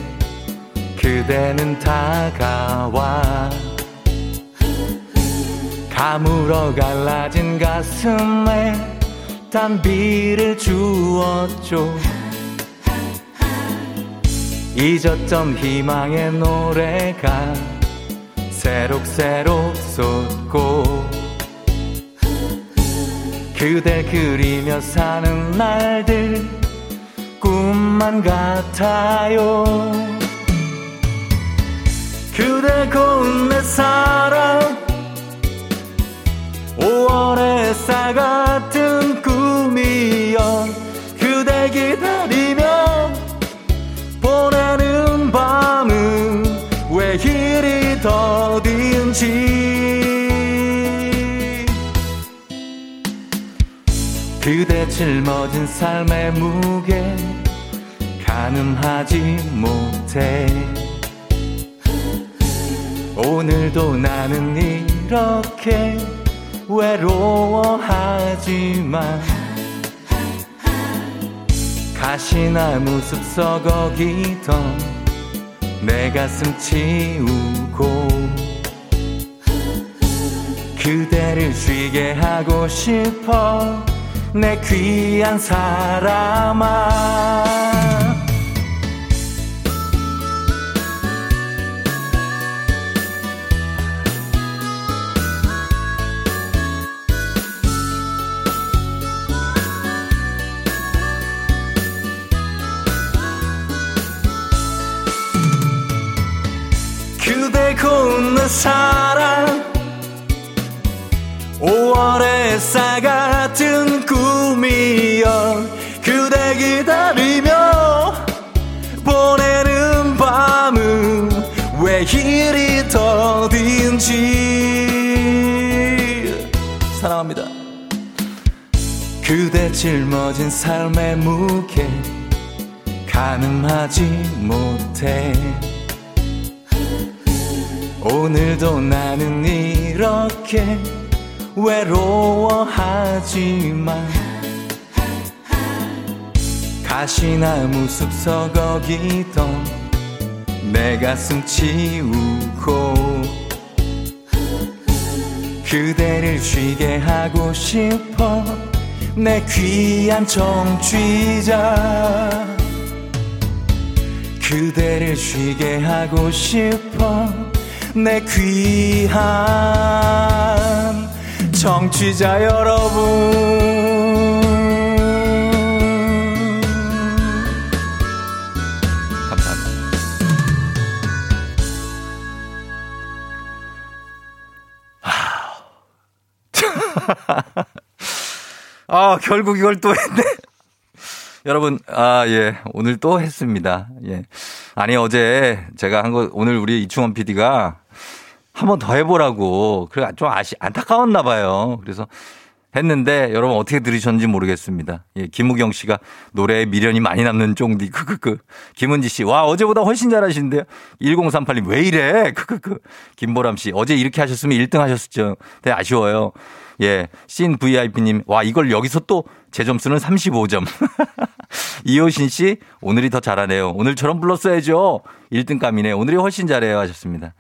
그대는 다가와. 가물어 갈라진 가슴에 단비를 주었죠. 잊었던 희망의 노래가 새록새록 솟고 그댈 그리며 사는 날들 꿈만 같아요. 그대 고운 내 사랑. 5월의 햇살 같은 꿈이여. 그대 기다리며 보내는 밤은 왜 이리 더딘지. 그대 짊어진 삶의 무게 가늠하지 못해. 오늘도 나는 이렇게 외로워하지만 가시나무 숲속 어기던 내 가슴 치우고 그대를 쉬게 하고 싶어 내 귀한 사람아 고운 내 사랑 5월의 햇살 같은 같은 꿈이여 그대 기다리며 보내는 밤은 왜 이리 더딘지. 사랑합니다. 그대 짊어진 삶의 무게 가늠하지 못해 오늘도 나는 이렇게 외로워하지만 가시나무 숲 서거기던 내 가슴 치우고 그대를 쉬게 하고 싶어 내 귀한 청취자. 그대를 쉬게 하고 싶어 내 귀한 청취자 여러분 감사합니다 <laughs> 아 결국 이걸 또 했네 <laughs> 여러분, 아, 예. 오늘 또 했습니다. 예. 아니, 어제 제가 한 거, 오늘 우리 이충원 PD가 한번 더 해보라고. 그래, 좀 아시, 안타까웠나 봐요. 그래서 했는데 여러분 어떻게 들으셨는지 모르겠습니다. 예, 김우경 씨가 노래에 미련이 많이 남는 쫑디, 크크크. 김은지 씨, 와, 어제보다 훨씬 잘하시는데요. 1038님, 왜 이래? 크크크. 김보람 씨, 어제 이렇게 하셨으면 1등 하셨었죠. 되게 아쉬워요. 예, 씬 VIP님, 와, 이걸 여기서 또 제 점수는 35점. <laughs> 이효신 씨, 오늘이 더 잘하네요. 오늘처럼 불렀어야죠. 1등감이네. 오늘이 훨씬 잘해요. 하셨습니다.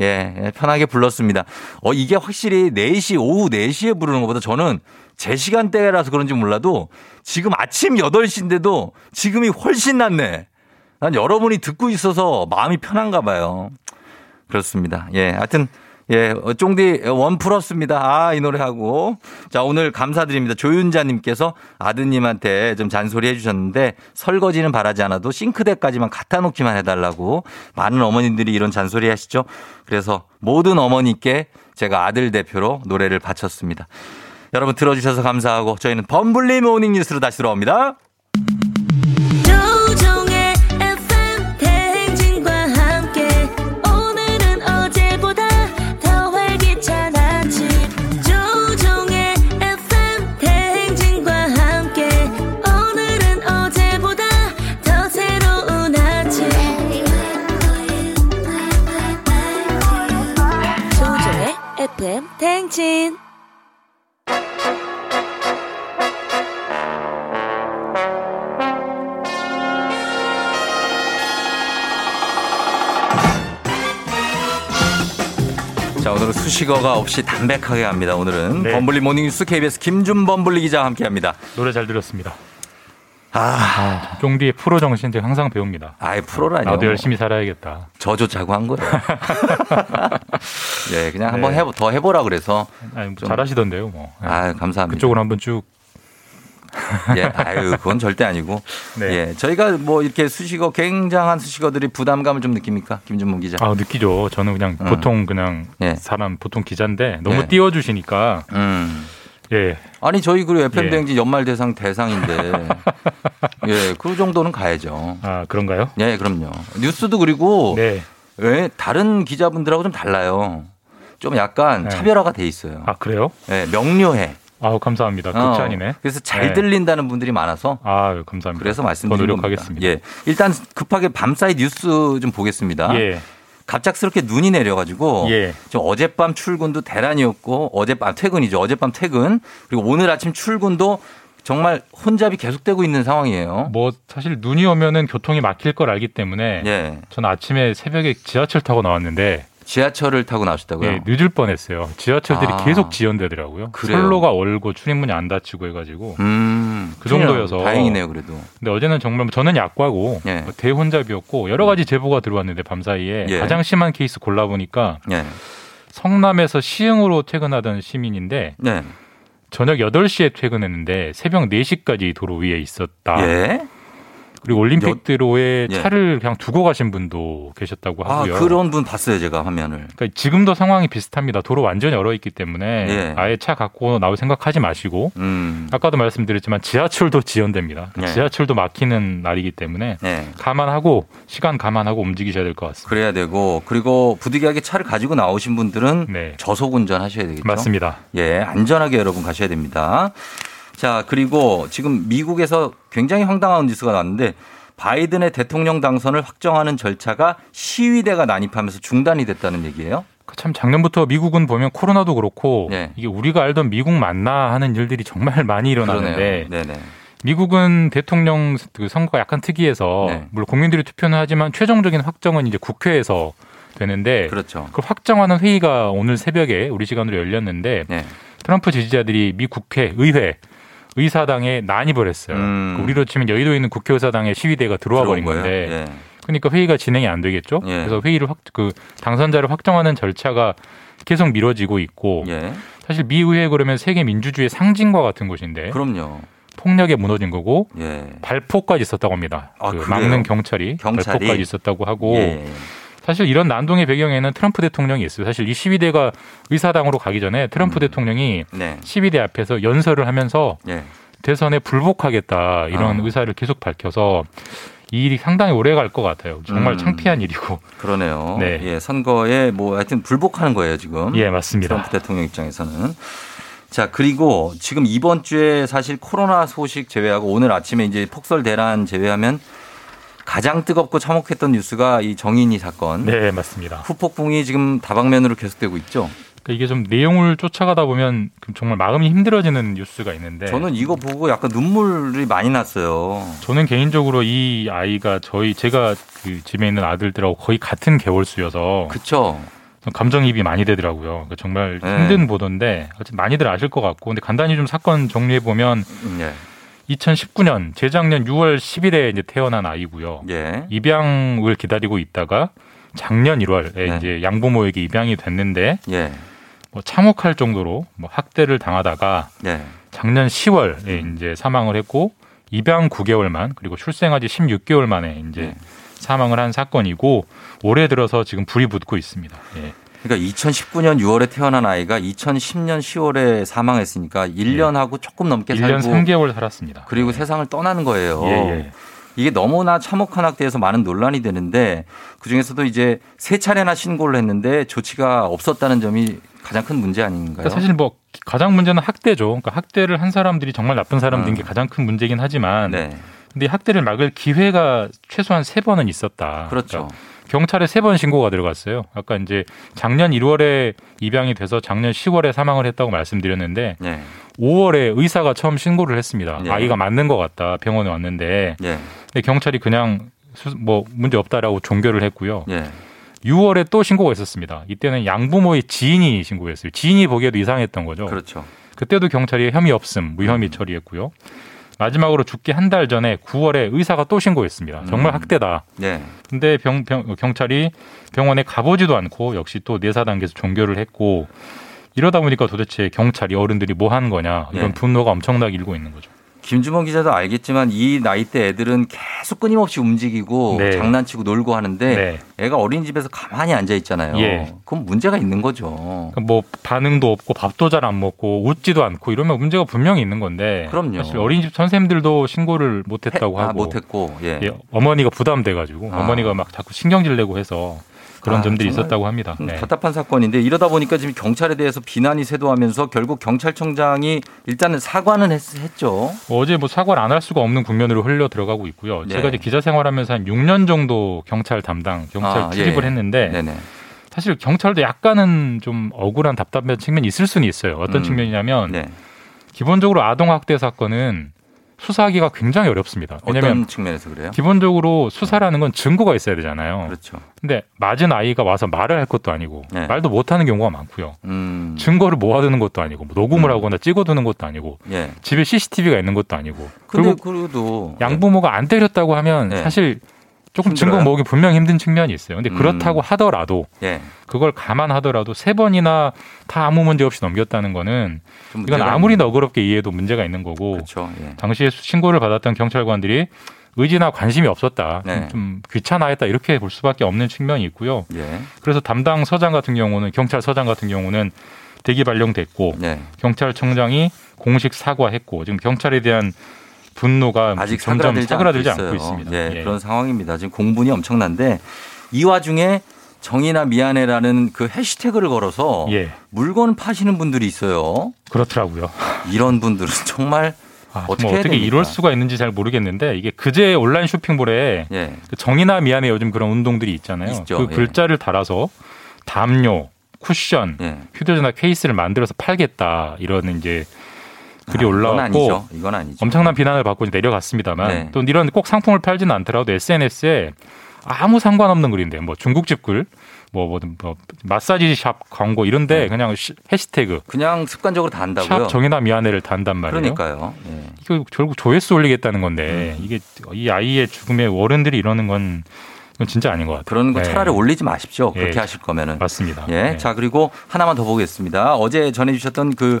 예, 예, 편하게 불렀습니다. 어, 이게 확실히 4시, 오후 4시에 부르는 것보다 저는 제 시간대라서 그런지 몰라도 지금 아침 8시인데도 지금이 훨씬 낫네. 난 여러분이 듣고 있어서 마음이 편한가 봐요. 그렇습니다. 예, 하여튼 예, 어, 쫑디 원 풀었습니다. 아, 이 노래하고. 자, 오늘 감사드립니다. 조윤자님께서 아드님한테 좀 잔소리 해주셨는데 설거지는 바라지 않아도 싱크대까지만 갖다 놓기만 해달라고 많은 어머님들이 이런 잔소리 하시죠. 그래서 모든 어머니께 제가 아들 대표로 노래를 바쳤습니다. 여러분 들어주셔서 감사하고 저희는 범블리 모닝 뉴스로 다시 돌아옵니다. 대행진 자, 오늘은 수식어가 없이 담백하게 합니다. 오늘은 범블리 모닝 뉴스 KBS 김준 범블리 기자와 함께 합니다. 노래 잘 들었습니다. 아, 쫑디의 프로 정신 제가 항상 배웁니다. 아예 프로라뇨. 나도 열심히 살아야겠다. 저 좋자고 한 거예요. 예, <laughs> 그냥 한번 네. 해보, 더 해보라 그래서. 아니, 뭐 잘하시던데요, 뭐. 아, 감사합니다. 그쪽으로 한번 쭉. 예, 아유, 그건 절대 아니고. 네. 예, 저희가 뭐 이렇게 수식어, 굉장한 수식어들이 부담감을 좀 느낍니까? 김준문 기자. 아, 느끼죠. 저는 그냥 음. 보통 그냥 예. 사람, 보통 기자인데 너무 예. 띄워주시니까. 음. 예. 아니, 저희 그리고 FM 예. 대행진 연말 대상 대상인데. <laughs> 예, 그 정도는 가야죠. 아, 그런가요? 예, 그럼요. 뉴스도 그리고. 네. 왜 다른 기자분들하고 좀 달라요. 좀 약간 네. 차별화가 돼 있어요. 아, 그래요? 예, 명료해. 아우, 감사합니다. 극찬이네. 어, 그래서 잘 네. 들린다는 분들이 많아서. 아, 감사합니다. 그래서 더 말씀드린 노력하겠습니다. 겁니다. 예. 일단 급하게 밤사이 뉴스 좀 보겠습니다. 예. 갑작스럽게 눈이 내려가지고 예. 좀 어젯밤 출근도 대란이었고 어젯밤 퇴근이죠. 어젯밤 퇴근 그리고 오늘 아침 출근도 정말 혼잡이 계속되고 있는 상황이에요. 뭐 사실 눈이 오면은 교통이 막힐 걸 알기 때문에 예. 저는 아침에 새벽에 지하철 타고 나왔는데 지하철을 타고 나오셨다고요? 예, 늦을 뻔했어요. 지하철들이 아. 계속 지연되더라고요. 그래요? 선로가 얼고 출입문이 안 닫히고 해가지고 음, 그 정도여서 다행이네요, 그래도. 근데 어제는 정말 저는 약과고 예. 뭐 대혼잡이었고 여러 가지 제보가 들어왔는데 밤 사이에 예. 가장 심한 케이스 골라 보니까 예. 성남에서 시흥으로 퇴근하던 시민인데 네. 저녁 8시에 퇴근했는데 새벽 4시까지 도로 위에 있었다. 예. 그리고 올림픽 대로에 예. 차를 그냥 두고 가신 분도 계셨다고 아, 하고요. 그런 분 봤어요, 제가 화면을. 그러니까 지금도 상황이 비슷합니다. 도로 완전히 얼어 있기 때문에 예. 아예 차 갖고 나올 생각하지 마시고 음. 아까도 말씀드렸지만 지하철도 지연됩니다. 네. 지하철도 막히는 날이기 때문에 네. 감안하고 시간 감안하고 움직이셔야 될 것 같습니다. 그래야 되고 그리고 부득이하게 차를 가지고 나오신 분들은 저속 운전하셔야 되겠죠. 네. 맞습니다. 예, 안전하게 여러분 가셔야 됩니다. 자, 그리고 지금 미국에서 굉장히 황당한 뉴스가 나왔는데 바이든의 대통령 당선을 확정하는 절차가 시위대가 난입하면서 중단이 됐다는 얘기예요. 참 작년부터 미국은 보면 코로나도 그렇고 네. 이게 우리가 알던 미국 맞나 하는 일들이 정말 많이 일어나는데. 미국은 대통령 그 선거가 약간 특이해서 네. 물론 국민들이 투표는 하지만 최종적인 확정은 이제 국회에서 되는데 그렇죠. 그걸 확정하는 회의가 오늘 새벽에 우리 시간으로 열렸는데 네. 트럼프 지지자들이 미 국회 의회 의사당에 난입을 했어요. 그 우리로 치면 여의도에 있는 국회의사당에 시위대가 들어와 버린 음. 건데? 예. 그러니까 회의가 진행이 안 되겠죠. 예. 그래서 회의를 확, 그 당선자를 확정하는 절차가 계속 미뤄지고 있고 예. 사실 미 의회 그러면 세계 민주주의의 상징과 같은 곳인데 그럼요. 폭력에 무너진 거고 예. 발포까지 있었다고 합니다. 아, 그? 막는 경찰이, 경찰이? 발포까지 있었다고 하고 예. 사실 이런 난동의 배경에는 트럼프 대통령이 있어요. 사실 이 시위대가 의사당으로 가기 전에 트럼프 대통령이 네. 시위대 앞에서 연설을 하면서 예. 대선에 불복하겠다 이런 아. 의사를 계속 밝혀서 이 일이 상당히 오래 갈 것 같아요. 정말 음. 창피한 일이고. 그러네요. 네. 예, 선거에 뭐 하여튼 불복하는 거예요, 지금. 예, 맞습니다. 트럼프 대통령 입장에서는. 자, 그리고 지금 이번 주에 사실 코로나 소식 제외하고 오늘 아침에 이제 폭설 대란 제외하면 가장 뜨겁고 참혹했던 뉴스가 이 정인이 사건. 네, 맞습니다. 후폭풍이 지금 다방면으로 계속되고 있죠. 그러니까 이게 좀 내용을 쫓아가다 보면 정말 마음이 힘들어지는 뉴스가 있는데 저는 이거 보고 약간 눈물이 많이 났어요. 저는 개인적으로 이 아이가 저희 제가 그 집에 있는 아들들하고 거의 같은 개월수여서 그쵸. 감정이입이 많이 되더라고요. 그러니까 정말 네. 힘든 보도인데 어쨌든 많이들 아실 것 같고 근데 간단히 좀 사건 정리해 보면 예. 2019년 재작년 6월 10일에 이제 태어난 아이고요. 예. 입양을 기다리고 있다가 작년 1월에 네. 이제 양부모에게 입양이 됐는데 예. 뭐 참혹할 정도로 뭐 학대를 당하다가 예. 작년 10월에 이제 사망을 했고 입양 9개월만 그리고 출생한 지 16개월 만에 이제 네. 사망을 한 사건이고 올해 들어서 지금 불이 붙고 있습니다. 예. 그러니까 2019년 6월에 태어난 아이가 2010년 10월에 사망했으니까 1년하고 조금 넘게 1년 살고 3개월 살았습니다. 그리고 세상을 떠나는 거예요. 예, 예. 이게 너무나 참혹한 학대에서 많은 논란이 되는데 그 중에서도 이제 세 차례나 신고를 했는데 조치가 없었다는 점이 가장 큰 문제 아닌가요? 그러니까 사실 뭐 가장 문제는 학대죠. 그러니까 학대를 한 사람들이 정말 나쁜 사람들인 음. 게 가장 큰 문제긴 하지만 네. 근데 학대를 막을 기회가 최소한 세 번은 있었다. 그렇죠. 그러니까 경찰에 세 번 신고가 들어갔어요. 아까 이제 작년 1월에 입양이 돼서 작년 10월에 사망을 했다고 말씀드렸는데 네. 5월에 의사가 처음 신고를 했습니다. 네. 아이가 맞는 것 같다. 병원에 왔는데 예. 근데 경찰이 그냥 수- 뭐 문제 없다라고 종결을 했고요. 예. 6월에 또 신고가 있었습니다. 이때는 양부모의 지인이 신고했어요. 지인이 보기에도 이상했던 거죠. 그렇죠. 그때도 경찰이 혐의 없음 무혐의 처리했고요. 마지막으로 죽기 한 달 전에 9월에 의사가 또 신고했습니다. 정말 음. 학대다. 네. 근데 병, 병- 경찰이 병원에 가보지도 않고 역시 또 내사 단계에서 종결을 했고 이러다 보니까 도대체 경찰이 어른들이 뭐 하는 거냐 이런 네. 분노가 엄청나게 일고 있는 거죠. 김주범 기자도 알겠지만 이 나이 때 애들은 계속 끊임없이 움직이고 네. 장난치고 놀고 하는데 네. 애가 어린이집에서 가만히 앉아 있잖아요. 예. 그럼 문제가 있는 거죠. 그러니까 뭐 반응도 없고 밥도 잘 안 먹고 웃지도 않고 이러면 문제가 분명히 있는 건데 그럼요. 사실 어린이집 선생님들도 신고를 못 했다고 해- 아, 하고 못했고 예. 예, 어머니가 부담돼 가지고 아. 어머니가 막 자꾸 신경질 내고 해서 그런 아, 점들이 있었다고 합니다. 음, 네. 답답한 사건인데 이러다 보니까 지금 경찰에 대해서 비난이 쇄도하면서 결국 경찰청장이 일단은 사과는 했, 죠 어제 뭐 사과를 안 할 수가 없는 국면으로 흘려 들어가고 있고요. 네. 제가 이제 기자 생활하면서 한 6년 정도 경찰 담당, 경찰 아, 출입을 예. 했는데 네네. 사실 경찰도 약간은 좀 억울한 답답한 측면이 있을 수는 있어요. 어떤 음. 측면이냐면 네. 기본적으로 아동 학대 사건은 수사하기가 굉장히 어렵습니다. 왜냐하면 어떤 측면에서 그래요? 기본적으로 수사라는 건 증거가 있어야 되잖아요. 그렇죠. 근데 맞은 아이가 와서 말을 할 것도 아니고 네. 말도 못 하는 경우가 많고요. 음. 증거를 모아두는 것도 아니고 뭐 녹음을 하거나 찍어두는 것도 아니고 예. 집에 CCTV가 있는 것도 아니고 근데 그리고 그래도 양부모가 안 때렸다고 하면 네. 사실 조금 힘들어요? 증거 모으기 분명히 힘든 측면이 있어요. 근데 음. 그렇다고 하더라도 예. 그걸 감안하더라도 세 번이나 다 아무 문제 없이 넘겼다는 거는 좀 이건 아무리 너그럽게 이해해도 문제가 있는 거고 그렇죠. 예. 당시에 신고를 받았던 경찰관들이 의지나 관심이 없었다. 좀- 네. 좀 귀찮아했다 이렇게 볼 수밖에 없는 측면이 있고요. 예. 그래서 담당 서장 같은 경우는 경찰 서장 같은 경우는 대기 발령됐고 네. 경찰청장이 공식 사과했고 지금 경찰에 대한 분노가 아직 점점 사그라들지, 않고, 않고. 있습니다. 예, 예. 그런 상황입니다. 지금 공분이 엄청난데 이 와중에 정의나 미안해라는 그 해시태그를 걸어서 예. 물건 파시는 분들이 있어요. 그렇더라고요. 이런 분들은 <laughs> 정말 어떻게 뭐 어떻게? 이럴 수가 있는지 잘 모르겠는데 이게 그제 온라인 쇼핑몰에 예. 그 정의나 미안해 요즘 그런 운동들이 있잖아요. 있죠. 그 예. 글자를 달아서 담요, 쿠션, 예. 휴대전화 케이스를 만들어서 팔겠다 이런 이제 글이 아, 이건 올라왔고 아니죠. 이건 아니죠. 엄청난 비난을 받고 내려갔습니다만 네. 또 이런 꼭 상품을 팔지는 않더라도 SNS에 아무 상관없는 글인데 뭐 중국집 글, 뭐, 뭐, 뭐 마사지 샵 광고 이런데 그냥 시- 해시태그 네. 그냥 습관적으로 다 한다고요. 샵 정의나 미안해를 단단 말이에요. 그러니까요. 예. 이거 결국 조회수 올리겠다는 건데 이게 이 아이의 죽음에 어른들이 이러는 건 이건 진짜 아닌 것 같아요. 그런 거 네. 차라리 올리지 마십시오. 그렇게 예. 하실 거면은. 맞습니다. 예. 네. 자, 그리고 하나만 더 보겠습니다. 어제 전해주셨던 그, 그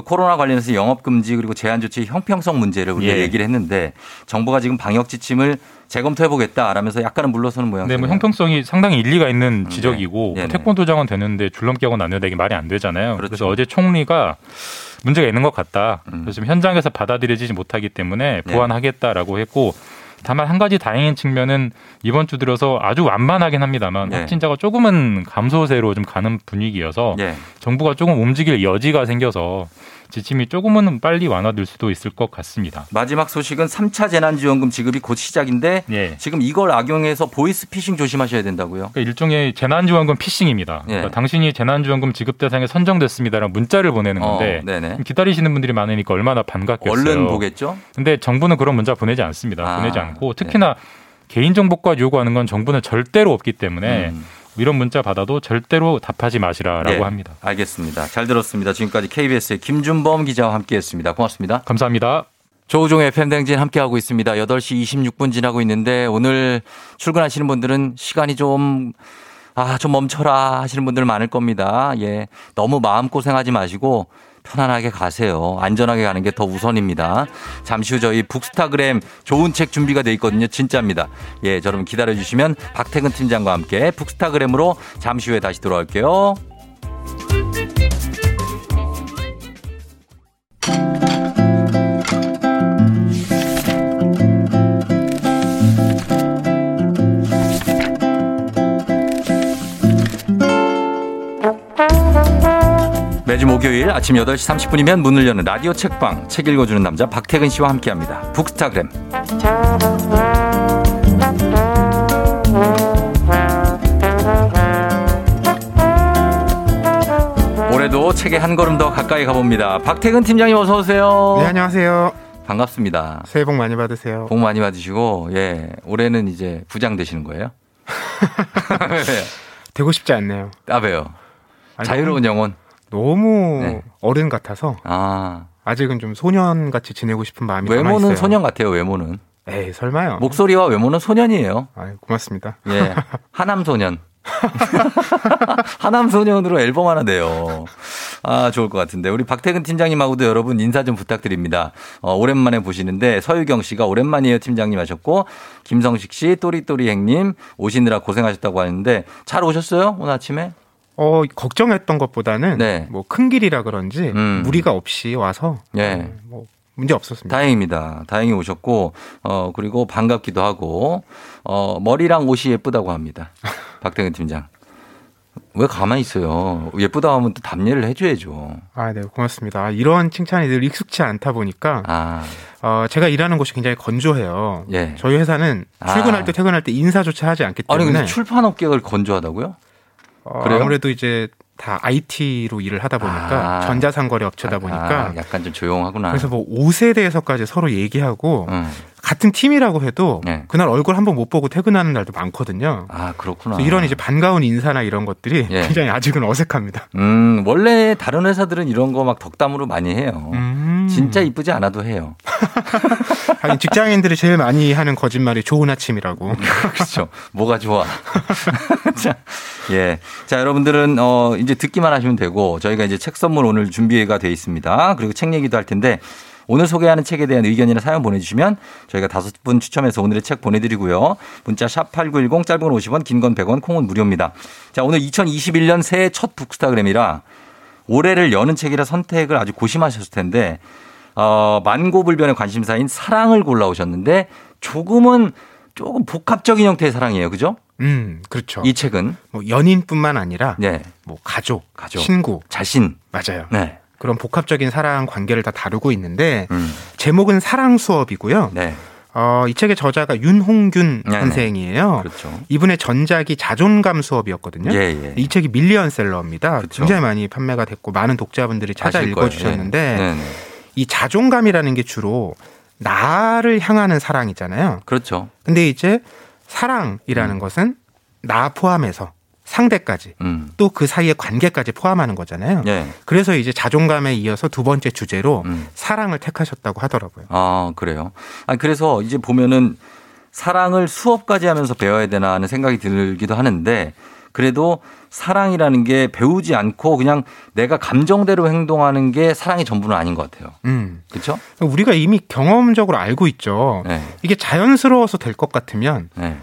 코로나 관련해서 영업 금지 그리고 제한 조치 형평성 문제를 우리가 예. 얘기를 했는데 정부가 지금 방역 지침을 재검토해 보겠다라면서 약간은 물러서는 모양새예요. 네, 뭐 형평성이 상당히 일리가 있는 지적이고 네. 뭐 네네. 태권도장은 되는데 줄넘기하고 나누다 이게 말이 안 되잖아요. 그렇죠. 그래서 어제 총리가 문제가 있는 것 같다. 음. 그래서 지금 현장에서 받아들여지지 못하기 때문에 네. 보완하겠다라고 했고 다만 한 가지 다행인 측면은 이번 주 들어서 아주 완만하긴 합니다만 네. 확진자가 조금은 감소세로 좀 가는 분위기여서 예. 정부가 조금 움직일 여지가 생겨서 지침이 조금은 빨리 완화될 수도 있을 것 같습니다. 마지막 소식은 3차 재난지원금 지급이 곧 시작인데 예. 지금 이걸 악용해서 보이스피싱 조심하셔야 된다고요. 그러니까 일종의 재난지원금 피싱입니다. 예. 그러니까 당신이 재난지원금 지급 대상에 선정됐습니다라는 문자를 보내는 건데 어. 기다리시는 분들이 많으니까 얼마나 반갑겠어요. 얼른 보겠죠? 근데 정부는 그런 문자 보내지 않습니다. 아, 보내지 않고 특히나 개인정보까지 요구하는 건 정부는 절대로 없기 때문에 음. 이런 문자 받아도 절대로 답하지 마시라라고 예, 합니다. 알겠습니다. 잘 들었습니다. 지금까지 KBS의 김준범 기자와 함께했습니다. 고맙습니다. 감사합니다. 조우종의 FM댕진 함께하고 있습니다. 8시 26분 지나고 있는데 오늘 출근하시는 분들은 시간이 좀, 아, 좀 멈춰라 하시는 분들 많을 겁니다. 예. 너무 마음고생하지 마시고 편안하게 가세요. 안전하게 가는 게 더 우선입니다. 잠시 후 저희 북스타그램 좋은 책 준비가 돼 있거든요. 진짜입니다. 예, 여러분 기다려주시면 박태근 팀장과 함께 북스타그램으로 잠시 후에 다시 돌아올게요. 매주 목요일 아침 8시 30분이면 문을 여는 라디오 책방 책 읽어주는 남자 박태근 씨와 함께합니다. 북스타그램. 올해도 책에 한 걸음 더 가까이 가봅니다. 박태근 팀장님 어서 오세요. 네, 안녕하세요. 반갑습니다. 새해 복 많이 받으세요. 복 많이 받으시고 예 올해는 이제 부장 되시는 거예요? <laughs> 되고 싶지 않네요. 아 왜요? 아니, 자유로운 영혼. 너무 네. 어른 같아서 아 아직은 좀 소년 같이 지내고 싶은 마음이 외모는 있어요. 소년 같아요. 외모는. 에이 설마요. 목소리와 외모는 소년이에요. 아, 고맙습니다. 예. <laughs> 하남 소년. <laughs> 하남 소년으로 앨범 하나 내요. 아, 좋을 것 같은데. 우리 박태근 팀장님하고도 여러분 인사 좀 부탁드립니다. 어, 오랜만에 보시는데 서유경 씨가 오랜만이에요 팀장님 하셨고 김성식 씨, 또리또리 행님 오시느라 고생하셨다고 하는데 잘 오셨어요? 오늘 아침에? 어 걱정했던 것보다는 네. 뭐큰 길이라 그런지 음. 무리가 없이 와서 예. 뭐 문제 없었습니다. 다행입니다. 다행히 오셨고, 어, 그리고 반갑기도 하고, 어, 머리랑 옷이 예쁘다고 합니다. <laughs> 박태근 팀장. 왜 가만히 있어요? 예쁘다고 하면 또 답례를 해줘야죠. 아, 네, 고맙습니다. 아, 이런 칭찬이 늘 익숙치 않다 보니까 아, 어, 제가 일하는 곳이 굉장히 건조해요. 예. 저희 회사는 아. 출근할 때 퇴근할 때 인사조차 하지 않기 아니, 때문에 근데 출판업계가 건조하다고요? 어, 그래요? 아무래도 이제 다 IT로 일을 하다 보니까 아. 전자상거래 업체다 보니까 아, 약간 좀 조용하구나. 그래서 뭐 옷에 대해서까지 서로 얘기하고 음. 같은 팀이라고 해도 네. 그날 얼굴 한번 못 보고 퇴근하는 날도 많거든요. 아, 그렇구나. 이런 이제 반가운 인사나 이런 것들이 예. 굉장히 아직은 어색합니다. 음, 원래 다른 회사들은 이런 거 막 덕담으로 많이 해요. 음. 진짜 이쁘지 않아도 해요. <laughs> 하긴 직장인들이 제일 많이 하는 거짓말이 좋은 아침이라고. <laughs> 그렇죠. 뭐가 좋아. <laughs> 자, 예. 자, 여러분들은, 어, 이제 듣기만 하시면 되고, 저희가 이제 책 선물 오늘 준비가 돼 있습니다. 그리고 책 얘기도 할 텐데, 오늘 소개하는 책에 대한 의견이나 사연 보내주시면 저희가 다섯 분 추첨해서 오늘의 책 보내드리고요. 문자 샵 8910 짧은 건 50원 긴 건 100원 콩은 무료입니다. 자 오늘 2021년 새해 첫 북스타그램이라 올해를 여는 책이라 선택을 아주 고심하셨을 텐데 어, 만고불변의 관심사인 사랑을 골라오셨는데 조금은 조금 복합적인 형태의 사랑이에요. 그죠? 음, 그렇죠. 이 책은 뭐 연인뿐만 아니라 네. 뭐 가족, 가족, 친구, 자신. 맞아요. 네. 그런 복합적인 사랑 관계를 다 다루고 있는데 음. 제목은 사랑 수업이고요. 네. 어, 이 책의 저자가 윤홍균 네네. 선생이에요. 그렇죠. 이분의 전작이 자존감 수업이었거든요. 예, 예. 이 책이 밀리언셀러입니다. 그렇죠. 굉장히 많이 판매가 됐고 많은 독자분들이 찾아. 읽어주셨는데 예. 이 자존감이라는 게 주로 나를 향하는 사랑이잖아요. 그렇죠. 근데 이제 사랑이라는 것은 나 포함해서 상대까지 음. 또그 사이의 관계까지 포함하는 거잖아요. 예. 그래서 이제 자존감에 이어서 두 번째 주제로 음. 사랑을 택하셨다고 하더라고요. 아, 그래요. 아, 그래서 이제 보면은 사랑을 수업까지 하면서 배워야 되나 하는 생각이 들기도 하는데 그래도 사랑이라는 게 배우지 않고 그냥 내가 감정대로 행동하는 게 사랑이 전부는 아닌 것 같아요. 음. 그렇죠? 우리가 이미 경험적으로 알고 있죠. 네. 이게 자연스러워서 될 것 같으면 네.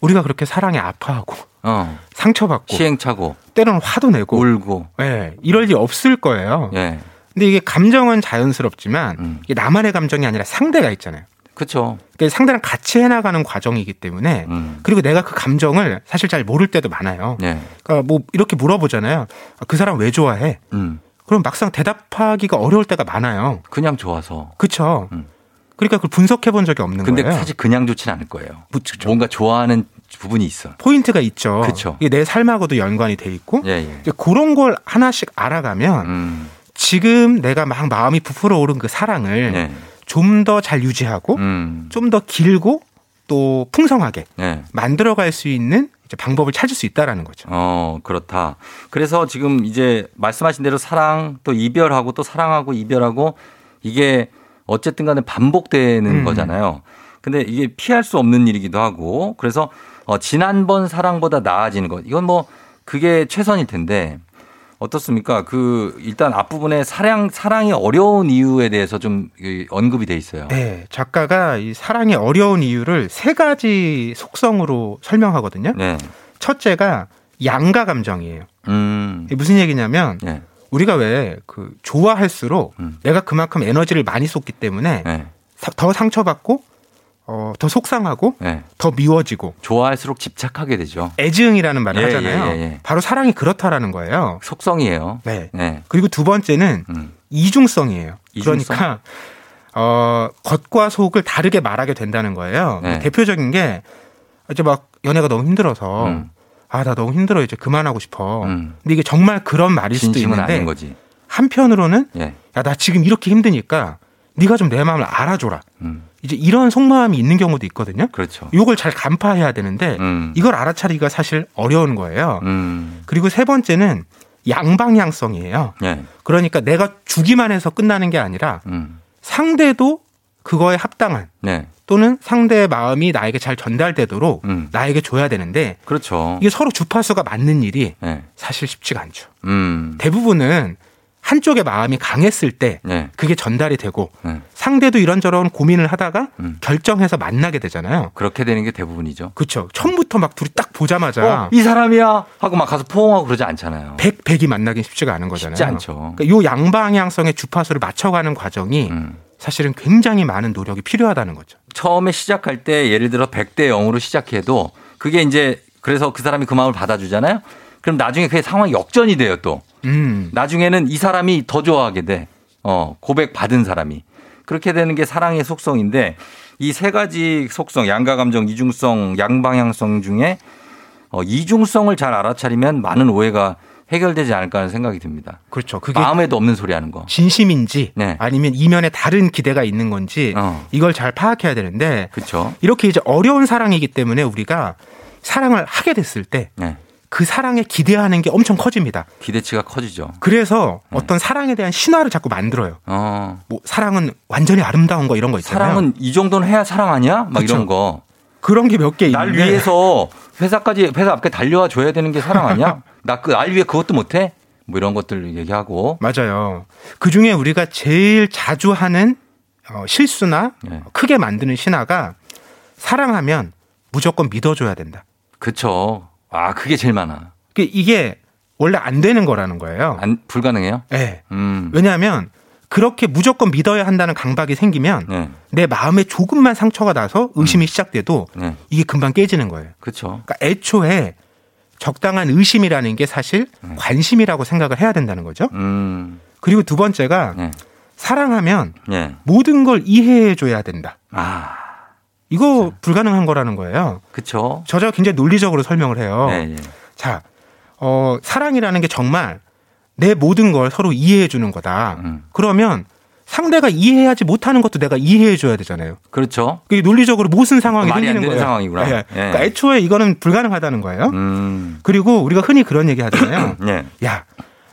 우리가 그렇게 사랑에 아파하고 어. 상처받고 시행착오, 때로는 화도 내고 울고. 예, 이럴 일 없을 거예요. 예. 근데 이게 감정은 자연스럽지만 음. 이게 나만의 감정이 아니라 상대가 있잖아요. 그렇죠. 그러니까 상대랑 같이 해나가는 과정이기 때문에 음. 그리고 내가 그 감정을 사실 잘 모를 때도 많아요. 예. 그러니까 뭐 이렇게 물어보잖아요. 아, 그 사람 왜 좋아해? 음. 그럼 막상 대답하기가 어려울 때가 많아요. 그냥 좋아서. 그렇죠. 음. 그러니까 그걸 분석해 본 적이 없는 근데 거예요. 사실 그냥 좋지는 않을 거예요. 그렇죠. 뭔가 좋아하는 부분이 있어. 포인트가 있죠. 그쵸. 이게 내 삶하고도 연관이 돼 있고 예, 예. 그런 걸 하나씩 알아가면 음. 지금 내가 막 마음이 부풀어 오른 그 사랑을 예. 좀더 잘 유지하고 음. 좀더 길고 또 풍성하게 예. 만들어갈 수 있는 방법을 찾을 수 있다라는 거죠. 어, 그렇다. 그래서 지금 이제 말씀하신 대로 사랑 또 이별하고 또 사랑하고 이별하고 이게 어쨌든 간에 반복되는 음. 거잖아요. 근데 이게 피할 수 없는 일이기도 하고 그래서 어, 지난번 사랑보다 나아지는 것. 이건 뭐 그게 최선일 텐데 어떻습니까? 그 일단 앞부분에 사랑 사랑이 어려운 이유에 대해서 좀 이, 언급이 돼 있어요. 네, 작가가 이 사랑이 어려운 이유를 세 가지 속성으로 설명하거든요. 네. 첫째가 양가 감정이에요. 음. 무슨 얘기냐면 네. 우리가 왜 그 좋아할수록 음. 내가 그만큼 에너지를 많이 쏟기 때문에 네. 사- 더 상처받고 어, 더 속상하고 네. 더 미워지고 좋아할수록 집착하게 되죠. 애증이라는 말을 예, 하잖아요. 예, 예, 예. 바로 사랑이 그렇다라는 거예요. 속성이에요. 네. 네. 그리고 두 번째는 음. 이중성이에요. 이중성? 그러니까 어, 겉과 속을 다르게 말하게 된다는 거예요. 네. 대표적인 게 이제 막 연애가 너무 힘들어서 음. 아나 너무 힘들어 이제 그만하고 싶어. 음. 근데 이게 정말 그런 말일 수도 있는데. 한편으로는 예. 야나 지금 이렇게 힘드니까 네가 좀 내 마음을 알아줘라. 음. 이제 이런 속마음이 있는 경우도 있거든요. 그렇죠. 이걸 잘 간파해야 되는데 음. 이걸 알아차리기가 사실 어려운 거예요. 음. 그리고 세 번째는 양방향성이에요. 예. 그러니까 내가 주기만 해서 끝나는 게 아니라 음. 상대도 그거에 합당한 네. 또는 상대의 마음이 나에게 잘 전달되도록 음. 나에게 줘야 되는데 그렇죠. 이게 서로 주파수가 맞는 일이 예. 사실 쉽지가 않죠. 음. 대부분은 한쪽의 마음이 강했을 때 네. 그게 전달이 되고 네. 상대도 이런저런 고민을 하다가 음. 결정해서 만나게 되잖아요. 그렇게 되는 게 대부분이죠. 그렇죠. 처음부터 막 둘이 딱 보자마자 어, 이 사람이야 하고 막 가서 포옹하고 그러지 않잖아요. 백 백이 만나긴 쉽지가 않은 거잖아요. 쉽지 않죠. 그러니까 요 양방향성의 주파수를 맞춰가는 과정이 음. 사실은 굉장히 많은 노력이 필요하다는 거죠. 처음에 시작할 때 예를 들어 100대 0으로 시작해도 그게 이제 그래서 그 사람이 그 마음을 받아주잖아요. 그럼 나중에 그게 상황이 역전이 돼요 또. 음. 나중에는 이 사람이 더 좋아하게 돼. 어, 고백 받은 사람이. 그렇게 되는 게 사랑의 속성인데 이 세 가지 속성, 양가 감정, 이중성, 양방향성 중에 어, 이중성을 잘 알아차리면 많은 오해가 해결되지 않을까 하는 생각이 듭니다. 그렇죠. 그게 마음에도 없는 소리 하는 거. 진심인지 네. 아니면 이면에 다른 기대가 있는 건지 어. 이걸 잘 파악해야 되는데 그렇죠. 이렇게 이제 어려운 사랑이기 때문에 우리가 사랑을 하게 됐을 때 네. 그 사랑에 기대하는 게 엄청 커집니다. 기대치가 커지죠. 그래서 네. 어떤 사랑에 대한 신화를 자꾸 만들어요. 어. 뭐 사랑은 완전히 아름다운 거 이런 거 있잖아요. 사랑은 이 정도는 해야 사랑 아니야? 막 그쵸. 이런 거. 그런 게 몇 개 있는데 날 위해서 회사까지 회사 앞에 달려와 줘야 되는 게 사랑 아니야? <laughs> 나 그 날 위해 그것도 못 해? 뭐 이런 것들 얘기하고. 맞아요. 그 중에 우리가 제일 자주 하는 어, 실수나 네. 크게 만드는 신화가 사랑하면 무조건 믿어줘야 된다. 그쵸. 아, 그게 제일 많아. 그 이게 원래 안 되는 거라는 거예요. 안, 불가능해요? 네. 음. 왜냐하면 그렇게 무조건 믿어야 한다는 강박이 생기면 네. 내 마음에 조금만 상처가 나서 의심이 시작돼도 네. 이게 금방 깨지는 거예요. 그쵸. 그러니까 애초에 적당한 의심이라는 게 사실 관심이라고 생각을 해야 된다는 거죠. 음. 그리고 두 번째가 네. 사랑하면 예. 모든 걸 이해해 줘야 된다. 아, 이거 불가능한 거라는 거예요. 그쵸. 저자가 굉장히 논리적으로 설명을 해요. 네, 예. 자, 어, 사랑이라는 게 정말 내 모든 걸 서로 이해해 주는 거다. 음. 그러면 상대가 이해하지 못하는 것도 내가 이해해 줘야 되잖아요. 그렇죠. 그게 논리적으로 모순 상황이 말이 안 생기는 거예요. 상황이구나. 예. 예. 그러니까 애초에 이거는 불가능하다는 거예요. 음. 그리고 우리가 흔히 그런 얘기 하잖아요. 예. <clears throat> 야,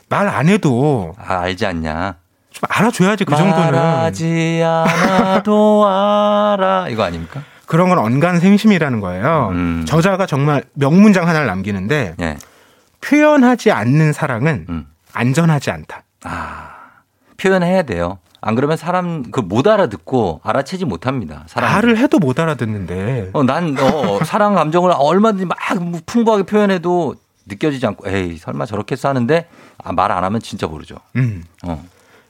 말 안 해도 아, 알지 않냐. 좀 알아줘야지 그 정도는. 말하지 않아도 알아. 이거 아닙니까? 그런 건 언간 생심이라는 거예요. 음. 저자가 정말 명문장 하나를 남기는데 예. 표현하지 않는 사랑은 음. 안전하지 않다. 아, 표현해야 돼요. 안 그러면 사람 그 못 알아듣고 알아채지 못합니다. 사람. 말을 해도 못 알아듣는데. 어, 난 어, 사랑 감정을 얼마든지 막 풍부하게 표현해도 느껴지지 않고 에이 설마 저렇게 싸는데 아, 말안 하면 진짜 모르죠. 음. 어.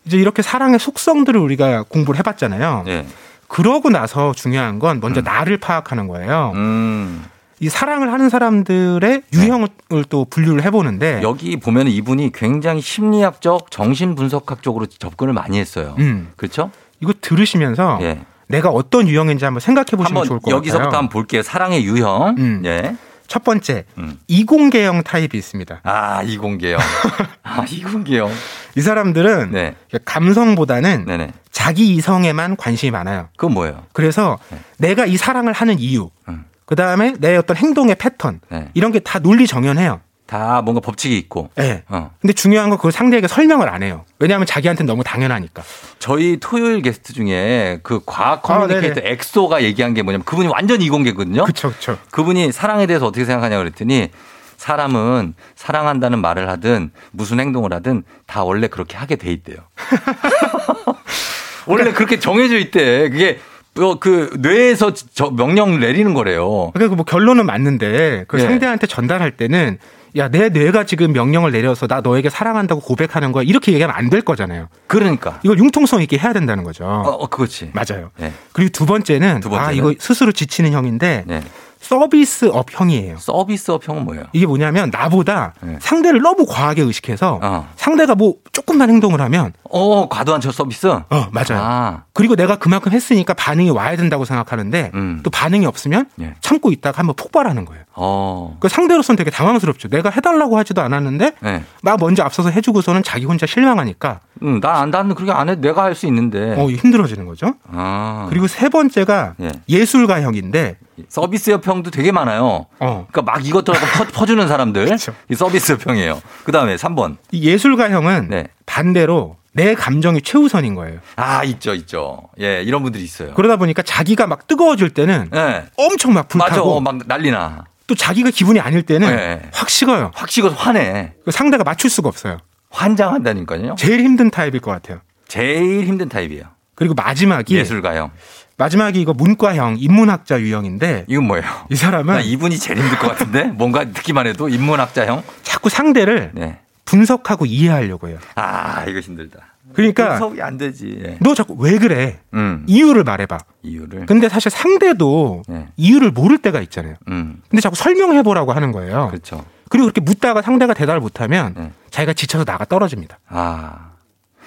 이제 이렇게 사랑의 속성들을 우리가 공부를 해봤잖아요. 예. 그러고 나서 중요한 건 먼저 나를 파악하는 거예요. 음. 이 사랑을 하는 사람들의 유형을 또 분류를 해보는데 여기 보면 이분이 굉장히 심리학적, 정신 분석학 쪽으로 접근을 많이 했어요. 음. 그렇죠? 이거 들으시면서 예. 내가 어떤 유형인지 한번 생각해 보시면 좋을 것 같아요. 여기서부터 한번 볼게요. 사랑의 유형. 음. 예. 첫 번째 음. 이공계형 타입이 있습니다. 아, 이공계형. <laughs> 아, 이공계형. 이 사람들은 네. 감성보다는 네네. 자기 이성에만 관심이 많아요. 그건 뭐예요? 그래서 네. 내가 이 사랑을 하는 이유, 음. 그 다음에 내 어떤 행동의 패턴 네. 이런 게 다 논리 정연해요. 다 뭔가 법칙이 있고. 네. 어. 근데 중요한 건 그걸 상대에게 설명을 안 해요. 왜냐하면 자기한테는 너무 당연하니까. 저희 토요일 게스트 중에 그 과학 아, 커뮤니케이터 네네. 엑소가 얘기한 게 뭐냐면 그분이 완전 이공계거든요. 그렇죠, 그렇죠. 그분이 사랑에 대해서 어떻게 생각하냐 그랬더니 사람은 사랑한다는 말을 하든 무슨 행동을 하든 다 원래 그렇게 하게 돼 있대요. <laughs> 원래 그렇게 정해져 있대. 그게 어, 그 뇌에서 저 명령 내리는 거래요. 그러니까 뭐 결론은 맞는데 그 예. 상대한테 전달할 때는 야 내 뇌가 지금 명령을 내려서 나 너에게 사랑한다고 고백하는 거야 이렇게 얘기하면 안 될 거잖아요. 그러니까. 이걸 융통성 있게 해야 된다는 거죠. 어, 어 그렇지. 맞아요. 네. 그리고 두 번째는, 두 번째는? 아 이거 스스로 지치는 형인데 네. 서비스업 형이에요. 서비스업 형은 뭐예요? 이게 뭐냐면 나보다 네. 상대를 너무 과하게 의식해서 어. 상대가 뭐 조금만 행동을 하면 어, 과도한 저 서비스? 어 맞아요. 아, 그리고 내가 그만큼 했으니까 반응이 와야 된다고 생각하는데 음. 또 반응이 없으면 예. 참고 있다가 한번 폭발하는 거예요. 어. 그 상대로서는 되게 당황스럽죠. 내가 해달라고 하지도 않았는데 네. 나 먼저 앞서서 해주고서는 자기 혼자 실망하니까 음, 나, 나는 그렇게 안 해도 내가 할 수 있는데. 어, 힘들어지는 거죠. 아. 그리고 세 번째가 예. 예술가형인데 서비스업형도 되게 많아요. 어. 그러니까 막 이것저것 퍼, <laughs> 퍼주는 사람들. 이 서비스업형이에요. 그 다음에 3번. 이 예술가형은 네. 반대로 내 감정이 최우선인 거예요. 아, 있죠, 있죠. 예, 이런 분들이 있어요. 그러다 보니까 자기가 막 뜨거워질 때는 예. 엄청 막 맞아. 불타고 어, 막 난리나. 또 자기가 기분이 아닐 때는 네. 확 식어요. 확 식어서 화내. 그 상대가 맞출 수가 없어요. 환장한다니까요. 제일 힘든 타입일 것 같아요. 제일 힘든 타입이에요. 그리고 마지막이 예술가형. 마지막이 이거 문과형 인문학자 유형인데 이건 뭐예요? 이 사람은 나 이분이 제일 힘들 것 같은데? 뭔가 듣기만 해도 인문학자형? 자꾸 상대를 네. 분석하고 이해하려고 해요. 아, 이거 힘들다. 그러니까 분석이 안 되지. 예. 너 자꾸 왜 그래? 음. 이유를 말해봐. 이유를. 근데 사실 상대도 네. 이유를 모를 때가 있잖아요. 음. 근데 자꾸 설명해 보라고 하는 거예요. 그렇죠. 그리고 그렇게 묻다가 상대가 대답을 못하면 네. 자기가 지쳐서 나가 떨어집니다. 아.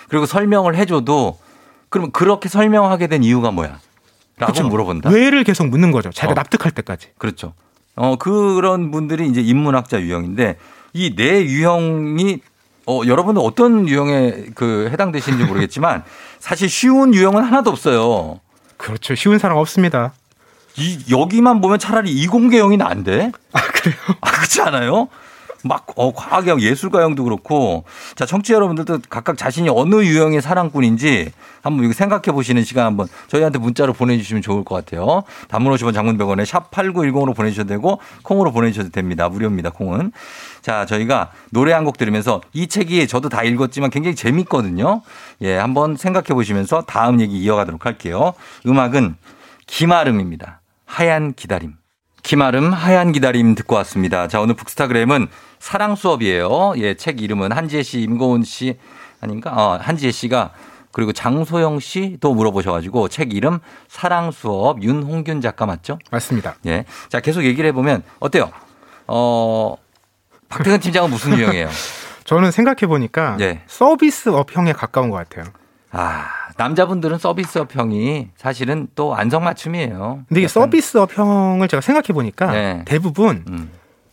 그리고 설명을 해줘도 그러면 그렇게 설명하게 된 이유가 뭐야? 라고 그쵸? 물어본다? 왜를 계속 묻는 거죠. 자기가 어. 납득할 때까지. 그렇죠. 어, 그런 분들이 이제 인문학자 유형인데 이 네 유형이 어, 여러분은 어떤 유형에 그 해당되시는지 모르겠지만 <laughs> 사실 쉬운 유형은 하나도 없어요. 그렇죠. 쉬운 사람 없습니다. 이, 여기만 보면 차라리 이공계형이 나은데? 아, 그래요? 아, 그렇지 않아요? 막 어, 과학형 예술가형도 그렇고 자 청취자 여러분들도 각각 자신이 어느 유형의 사랑꾼인지 한번 이거 생각해 보시는 시간 한번 저희한테 문자로 보내주시면 좋을 것 같아요. 단문 50원 장문 100원에 샵 8910으로 보내주셔도 되고 콩으로 보내주셔도 됩니다. 무료입니다. 콩은. 자 저희가 노래 한 곡 들으면서 이 책이 저도 다 읽었지만 굉장히 재밌거든요. 예 한번 생각해 보시면서 다음 얘기 이어가도록 할게요. 음악은 김아름입니다. 하얀 기다림. 김아름 하얀 기다림 듣고 왔습니다. 자, 오늘 북스타그램은 사랑 수업이에요. 예, 책 이름은 한지혜 씨, 임고은 씨 아닌가? 어, 한지혜 씨가 그리고 장소영 씨도 물어보셔가지고 책 이름 사랑 수업 윤홍균 작가 맞죠? 맞습니다. 예. 자, 계속 얘기를 해보면 어때요? 어, 박태근 팀장은 무슨 유형이에요? <laughs> 저는 생각해 보니까 예. 서비스업형에 가까운 것 같아요. 아, 남자분들은 서비스업형이 사실은 또 안성맞춤이에요. 근데 이게 서비스업형을 제가 생각해 보니까 네. 대부분 음.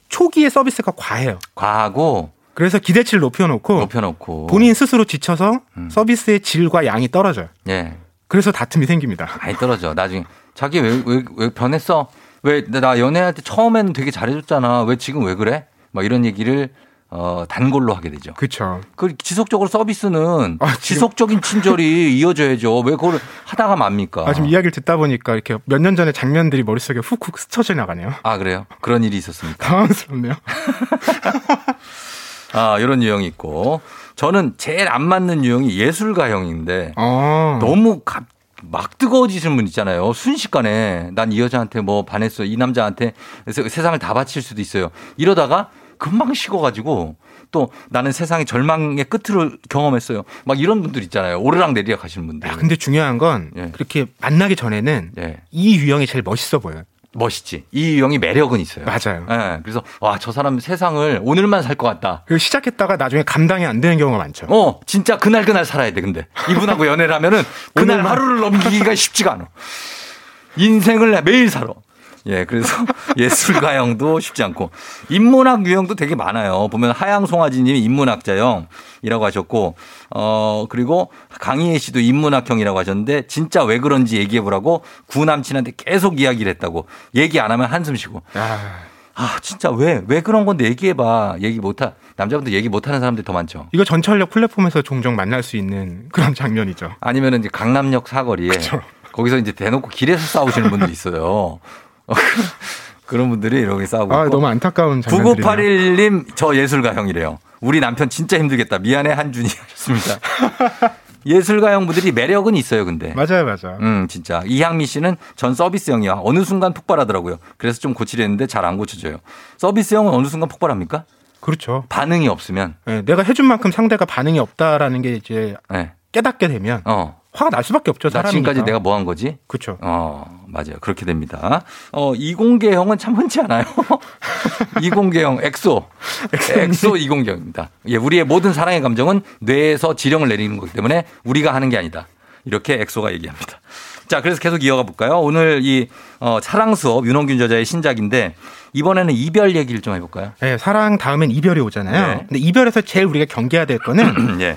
초기에 서비스가 과해요. 과하고 그래서 기대치를 높여놓고 높여놓고 본인 스스로 지쳐서 음. 서비스의 질과 양이 떨어져요. 예. 그래서 다툼이 생깁니다. 많이 떨어져. 나중에 자기 왜 왜 왜 변했어? 왜 나 연애할 때 처음에는 되게 잘해줬잖아. 왜 지금 왜 그래? 막 이런 얘기를 어 단골로 하게 되죠. 그렇죠. 그 지속적으로 서비스는 아, 지속적인 친절이 <laughs> 이어져야죠. 왜 그걸 하다가 맙니까? 아, 지금 이야기를 듣다 보니까 이렇게 몇 년 전에 장면들이 머릿속에 훅훅 스쳐져 나가네요. 아, 그래요? 그런 일이 있었습니까? 당황스럽네요. <laughs> 아, 이런 유형이 있고. 저는 제일 안 맞는 유형이 예술가형인데 아. 너무 갑- 막 뜨거워지시는 분 있잖아요. 순식간에 난 이 여자한테 뭐 반했어. 이 남자한테 세- 세상을 다 바칠 수도 있어요. 이러다가 금방 식어가지고 또 나는 세상의 절망의 끝을 경험했어요. 막 이런 분들 있잖아요. 오르락 내리락 하시는 분들. 아, 근데 중요한 건 예. 그렇게 만나기 전에는 예. 이 유형이 제일 멋있어 보여요. 멋있지. 이 유형이 매력은 있어요. 맞아요. 예. 그래서 와, 저 사람 세상을 오늘만 살 것 같다. 그리고 시작했다가 나중에 감당이 안 되는 경우가 많죠. 어, 진짜 그날 그날 살아야 돼. 근데 이분하고 연애를 하면은 그날 오늘만. 하루를 넘기기가 쉽지가 않아. 인생을 매일 살아. 예, 그래서 <laughs> 예술가형도 쉽지 않고 인문학 유형도 되게 많아요. 보면 하양 송아지님이 인문학자형이라고 하셨고, 어 그리고 강희애 씨도 인문학형이라고 하셨는데 진짜 왜 그런지 얘기해 보라고 구 남친한테 계속 이야기를 했다고 얘기 안 하면 한숨 쉬고. 아 진짜 왜왜 그런 건데 얘기해봐. 얘기 못하 남자분들 얘기 못하는 사람들이 더 많죠. 이거 전철역 플랫폼에서 종종 만날 수 있는 그런 장면이죠. 아니면은 이제 강남역 사거리에 거기서 이제 대놓고 길에서 싸우시는 분들이 있어요. <laughs> 그런 분들이 이렇게 싸우고 아, 있고. 너무 안타까운 장면들이네요. 9981님 저 예술가 형이래요. 우리 남편 진짜 힘들겠다. 미안해 한준이 <laughs> 하셨습니다. 예술가 형분들이 매력은 있어요, 근데. 맞아요, 맞아요. 음, 진짜. 이향미 씨는 전 서비스형이야. 어느 순간 폭발하더라고요. 그래서 좀 고치려 했는데 잘 안 고쳐져요. 서비스형은 어느 순간 폭발합니까? 그렇죠. 반응이 없으면. 예, 내가 해준 만큼 상대가 반응이 없다라는 게 이제 네. 깨닫게 되면 어. 화가 날 수밖에 없죠. 나 사람이니까. 지금까지 내가 뭐 한 거지? 그렇죠. 어, 맞아요. 그렇게 됩니다. 어, 이공계형은 참 흔치 않아요. <laughs> 이공계형, 엑소. 엑소 이공계형입니다. 예, 우리의 모든 사랑의 감정은 뇌에서 지령을 내리는 거기 때문에 우리가 하는 게 아니다. 이렇게 엑소가 얘기합니다. 자, 그래서 계속 이어가 볼까요? 오늘 이, 어, 사랑 수업 윤홍균 저자의 신작인데 이번에는 이별 얘기를 좀 해볼까요? 예, 사랑 다음엔 이별이 오잖아요. 네. 근데 이별에서 제일 우리가 경계해야 될 거는 <clears throat> 예.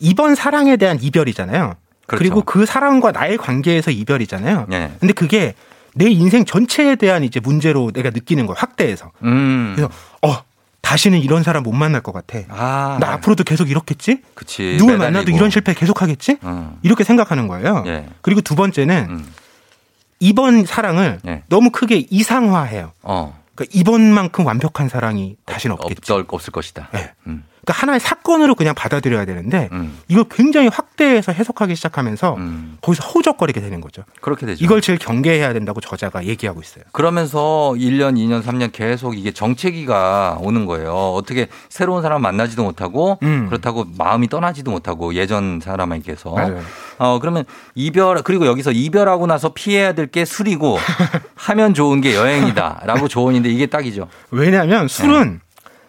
이번 사랑에 대한 이별이잖아요. 그렇죠. 그리고 그 사람과 나의 관계에서 이별이잖아요. 예. 근데 그게 내 인생 전체에 대한 이제 문제로 내가 느끼는 거예요. 확대해서. 음. 그래서 어 다시는 이런 사람 못 만날 것 같아. 아, 나 앞으로도 계속 이렇겠지? 그치. 누굴 매달리고. 만나도 이런 실패 계속 하겠지? 음. 이렇게 생각하는 거예요. 예. 그리고 두 번째는 이번 사랑을 예. 너무 크게 이상화해요. 어. 그러니까 이번만큼 완벽한 사랑이 다시는 없겠지. 없을 것이다. 네. 음. 그러니까 하나의 사건으로 그냥 받아들여야 되는데 음. 이걸 굉장히 확대해서 해석하기 시작하면서 거기서 허우적거리게 되는 거죠. 그렇게 되죠. 이걸 제일 경계해야 된다고 저자가 얘기하고 있어요. 그러면서 1년, 2년, 3년 계속 이게 정체기가 오는 거예요. 어떻게 새로운 사람 만나지도 못하고 그렇다고 마음이 떠나지도 못하고 예전 사람에게서. 맞아요. 어, 그러면 이별, 그리고 여기서 이별하고 나서 피해야 될 게 술이고 <laughs> 하면 좋은 게 여행이다. 라고 조언인데 이게 딱이죠. 왜냐하면 술은 네.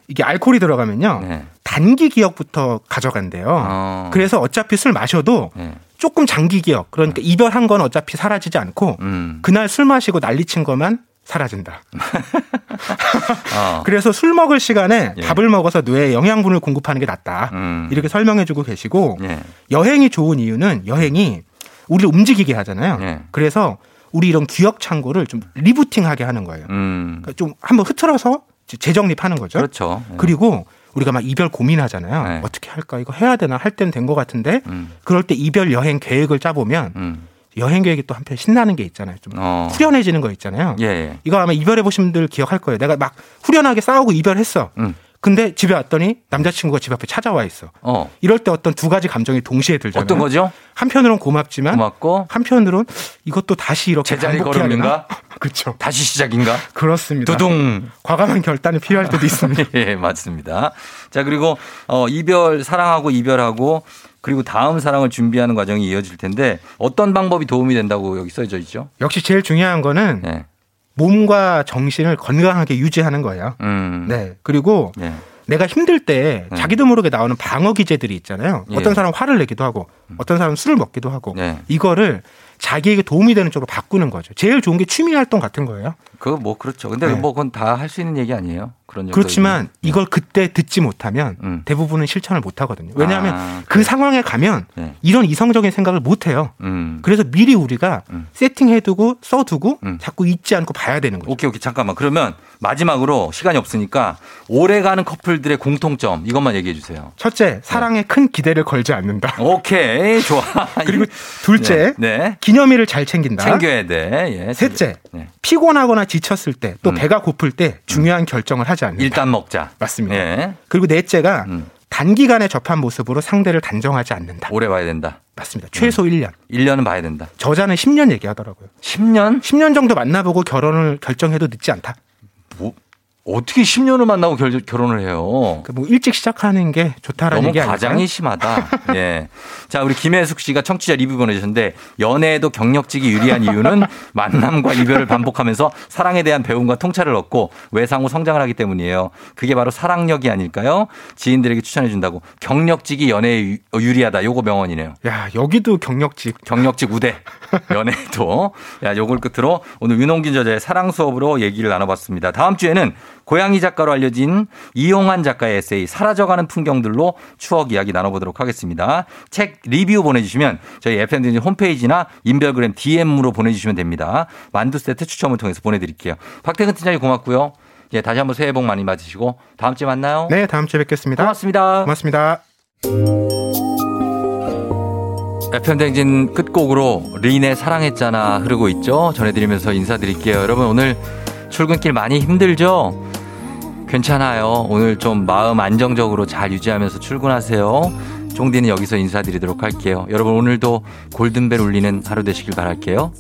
이게 알코올이 들어가면요 단기 기억부터 가져간대요. 어. 그래서 어차피 술 마셔도 네. 조금 장기 기억 그러니까 이별한 건 어차피 사라지지 않고 음. 그날 술 마시고 난리친 것만 사라진다. 어. <laughs> 그래서 술 먹을 시간에 예. 밥을 먹어서 뇌에 영양분을 공급하는 게 낫다. 음. 이렇게 설명해주고 계시고 예. 여행이 좋은 이유는 여행이 우리를 움직이게 하잖아요. 예. 그래서 우리 이런 기억 창고를 좀 리부팅하게 하는 거예요. 음. 그러니까 좀 한번 흐트러서 재정립하는 거죠. 그렇죠. 예. 그리고 우리가 막 이별 고민하잖아요. 네. 어떻게 할까? 이거 해야 되나? 할 때는 된 것 같은데 음. 그럴 때 이별 여행 계획을 짜보면 여행 계획이 또 한편 신나는 게 있잖아요. 좀 어. 후련해지는 거 있잖아요. 예, 예. 이거 아마 이별해 보신 분들 기억할 거예요. 내가 막 후련하게 싸우고 이별했어. 음. 근데 집에 왔더니 남자친구가 집 앞에 찾아와 있어. 어. 이럴 때 어떤 두 가지 감정이 동시에 들잖아요. 어떤 거죠? 한편으로는 고맙지만 고맙고 한편으로는 이것도 다시 이렇게 제자리? 걸음인가? <laughs> 그렇죠. 다시 시작인가? 그렇습니다. 두둥. 과감한 결단이 필요할 때도 있습니다. <laughs> 예, 맞습니다. 자, 그리고 어 이별 사랑하고 이별하고 그리고 다음 사랑을 준비하는 과정이 이어질 텐데 어떤 방법이 도움이 된다고 여기 써져 있죠? 역시 제일 중요한 거는 네. 몸과 정신을 건강하게 유지하는 거예요. 음. 네. 그리고 네. 내가 힘들 때 자기도 모르게 나오는 방어 기제들이 있잖아요. 예. 어떤 사람은 화를 내기도 하고 어떤 사람은 술을 먹기도 하고 네. 이거를 자기에게 도움이 되는 쪽으로 바꾸는 거죠. 제일 좋은 게 취미 활동 같은 거예요. 그거 뭐 그렇죠. 근데 네. 뭐 그건 다 할 수 있는 얘기 아니에요. 그런. 그렇지만 이걸 그때 듣지 못하면 대부분은 실천을 못 하거든요. 왜냐하면 음. 아, 그 상황에 가면 네. 이런 이성적인 생각을 못 해요. 음. 그래서 미리 우리가 세팅해두고 써두고 자꾸 잊지 않고 봐야 되는 거죠. 오케이, 오케이. 잠깐만. 그러면 마지막으로 시간이 없으니까 오래 가는 커플들의 공통점 이것만 얘기해 주세요. 첫째, 사랑에 큰 기대를 걸지 않는다. 오케이, 좋아. <laughs> 그리고 둘째, 네. 네. 기념일을 잘 챙긴다. 챙겨야 돼. 예. 셋째, 네. 피곤하거나 지쳤을 때또 배가 고플 때 중요한 결정을 하지 않는다. 일단 먹자. 맞습니다. 예. 그리고 넷째가 단기간에 접한 모습으로 상대를 단정하지 않는다. 오래 봐야 된다. 맞습니다. 최소 1년. 1년은 봐야 된다. 저자는 10년 얘기하더라고요. 10년? 10년 정도 만나보고 결혼을 결정해도 늦지 않다. 뭐 어떻게 10년을 만나고 결, 결혼을 해요? 뭐 일찍 시작하는 게 좋다라는 너무 얘기 아닐까요? 과장이 심하다. <laughs> 예. 자, 우리 김혜숙 씨가 청취자 리뷰 보내주셨는데 연애에도 경력직이 유리한 이유는 <laughs> 만남과 이별을 반복하면서 사랑에 대한 배움과 통찰을 얻고 외상 후 성장을 하기 때문이에요. 그게 바로 사랑력이 아닐까요? 지인들에게 추천해 준다고 경력직이 연애에 유- 어, 유리하다. 요거 명언이네요. 야, 여기도 경력직. 경력직 우대. 연애도. 야, 요걸 끝으로 오늘 윤홍긴 저자의 사랑 수업으로 얘기를 나눠봤습니다. 다음 주에는 고양이 작가로 알려진 이용환 작가의 에세이 사라져가는 풍경들로 추억 이야기 나눠보도록 하겠습니다. 책 리뷰 보내주시면 저희 FM등 홈페이지나 인별그램 DM으로 보내주시면 됩니다. 만두 세트 추첨을 통해서 보내드릴게요. 박태근 팀장님 고맙고요. 예, 다시 한번 새해 복 많이 받으시고 다음 주에 만나요. 네, 다음 주에 뵙겠습니다. 고맙습니다. 고맙습니다. FM댕진 끝곡으로 린의 사랑했잖아 흐르고 있죠. 전해드리면서 인사드릴게요. 여러분 오늘 출근길 많이 힘들죠? 괜찮아요. 오늘 좀 마음 안정적으로 잘 유지하면서 출근하세요. 쫑디는 여기서 인사드리도록 할게요. 여러분 오늘도 골든벨 울리는 하루 되시길 바랄게요.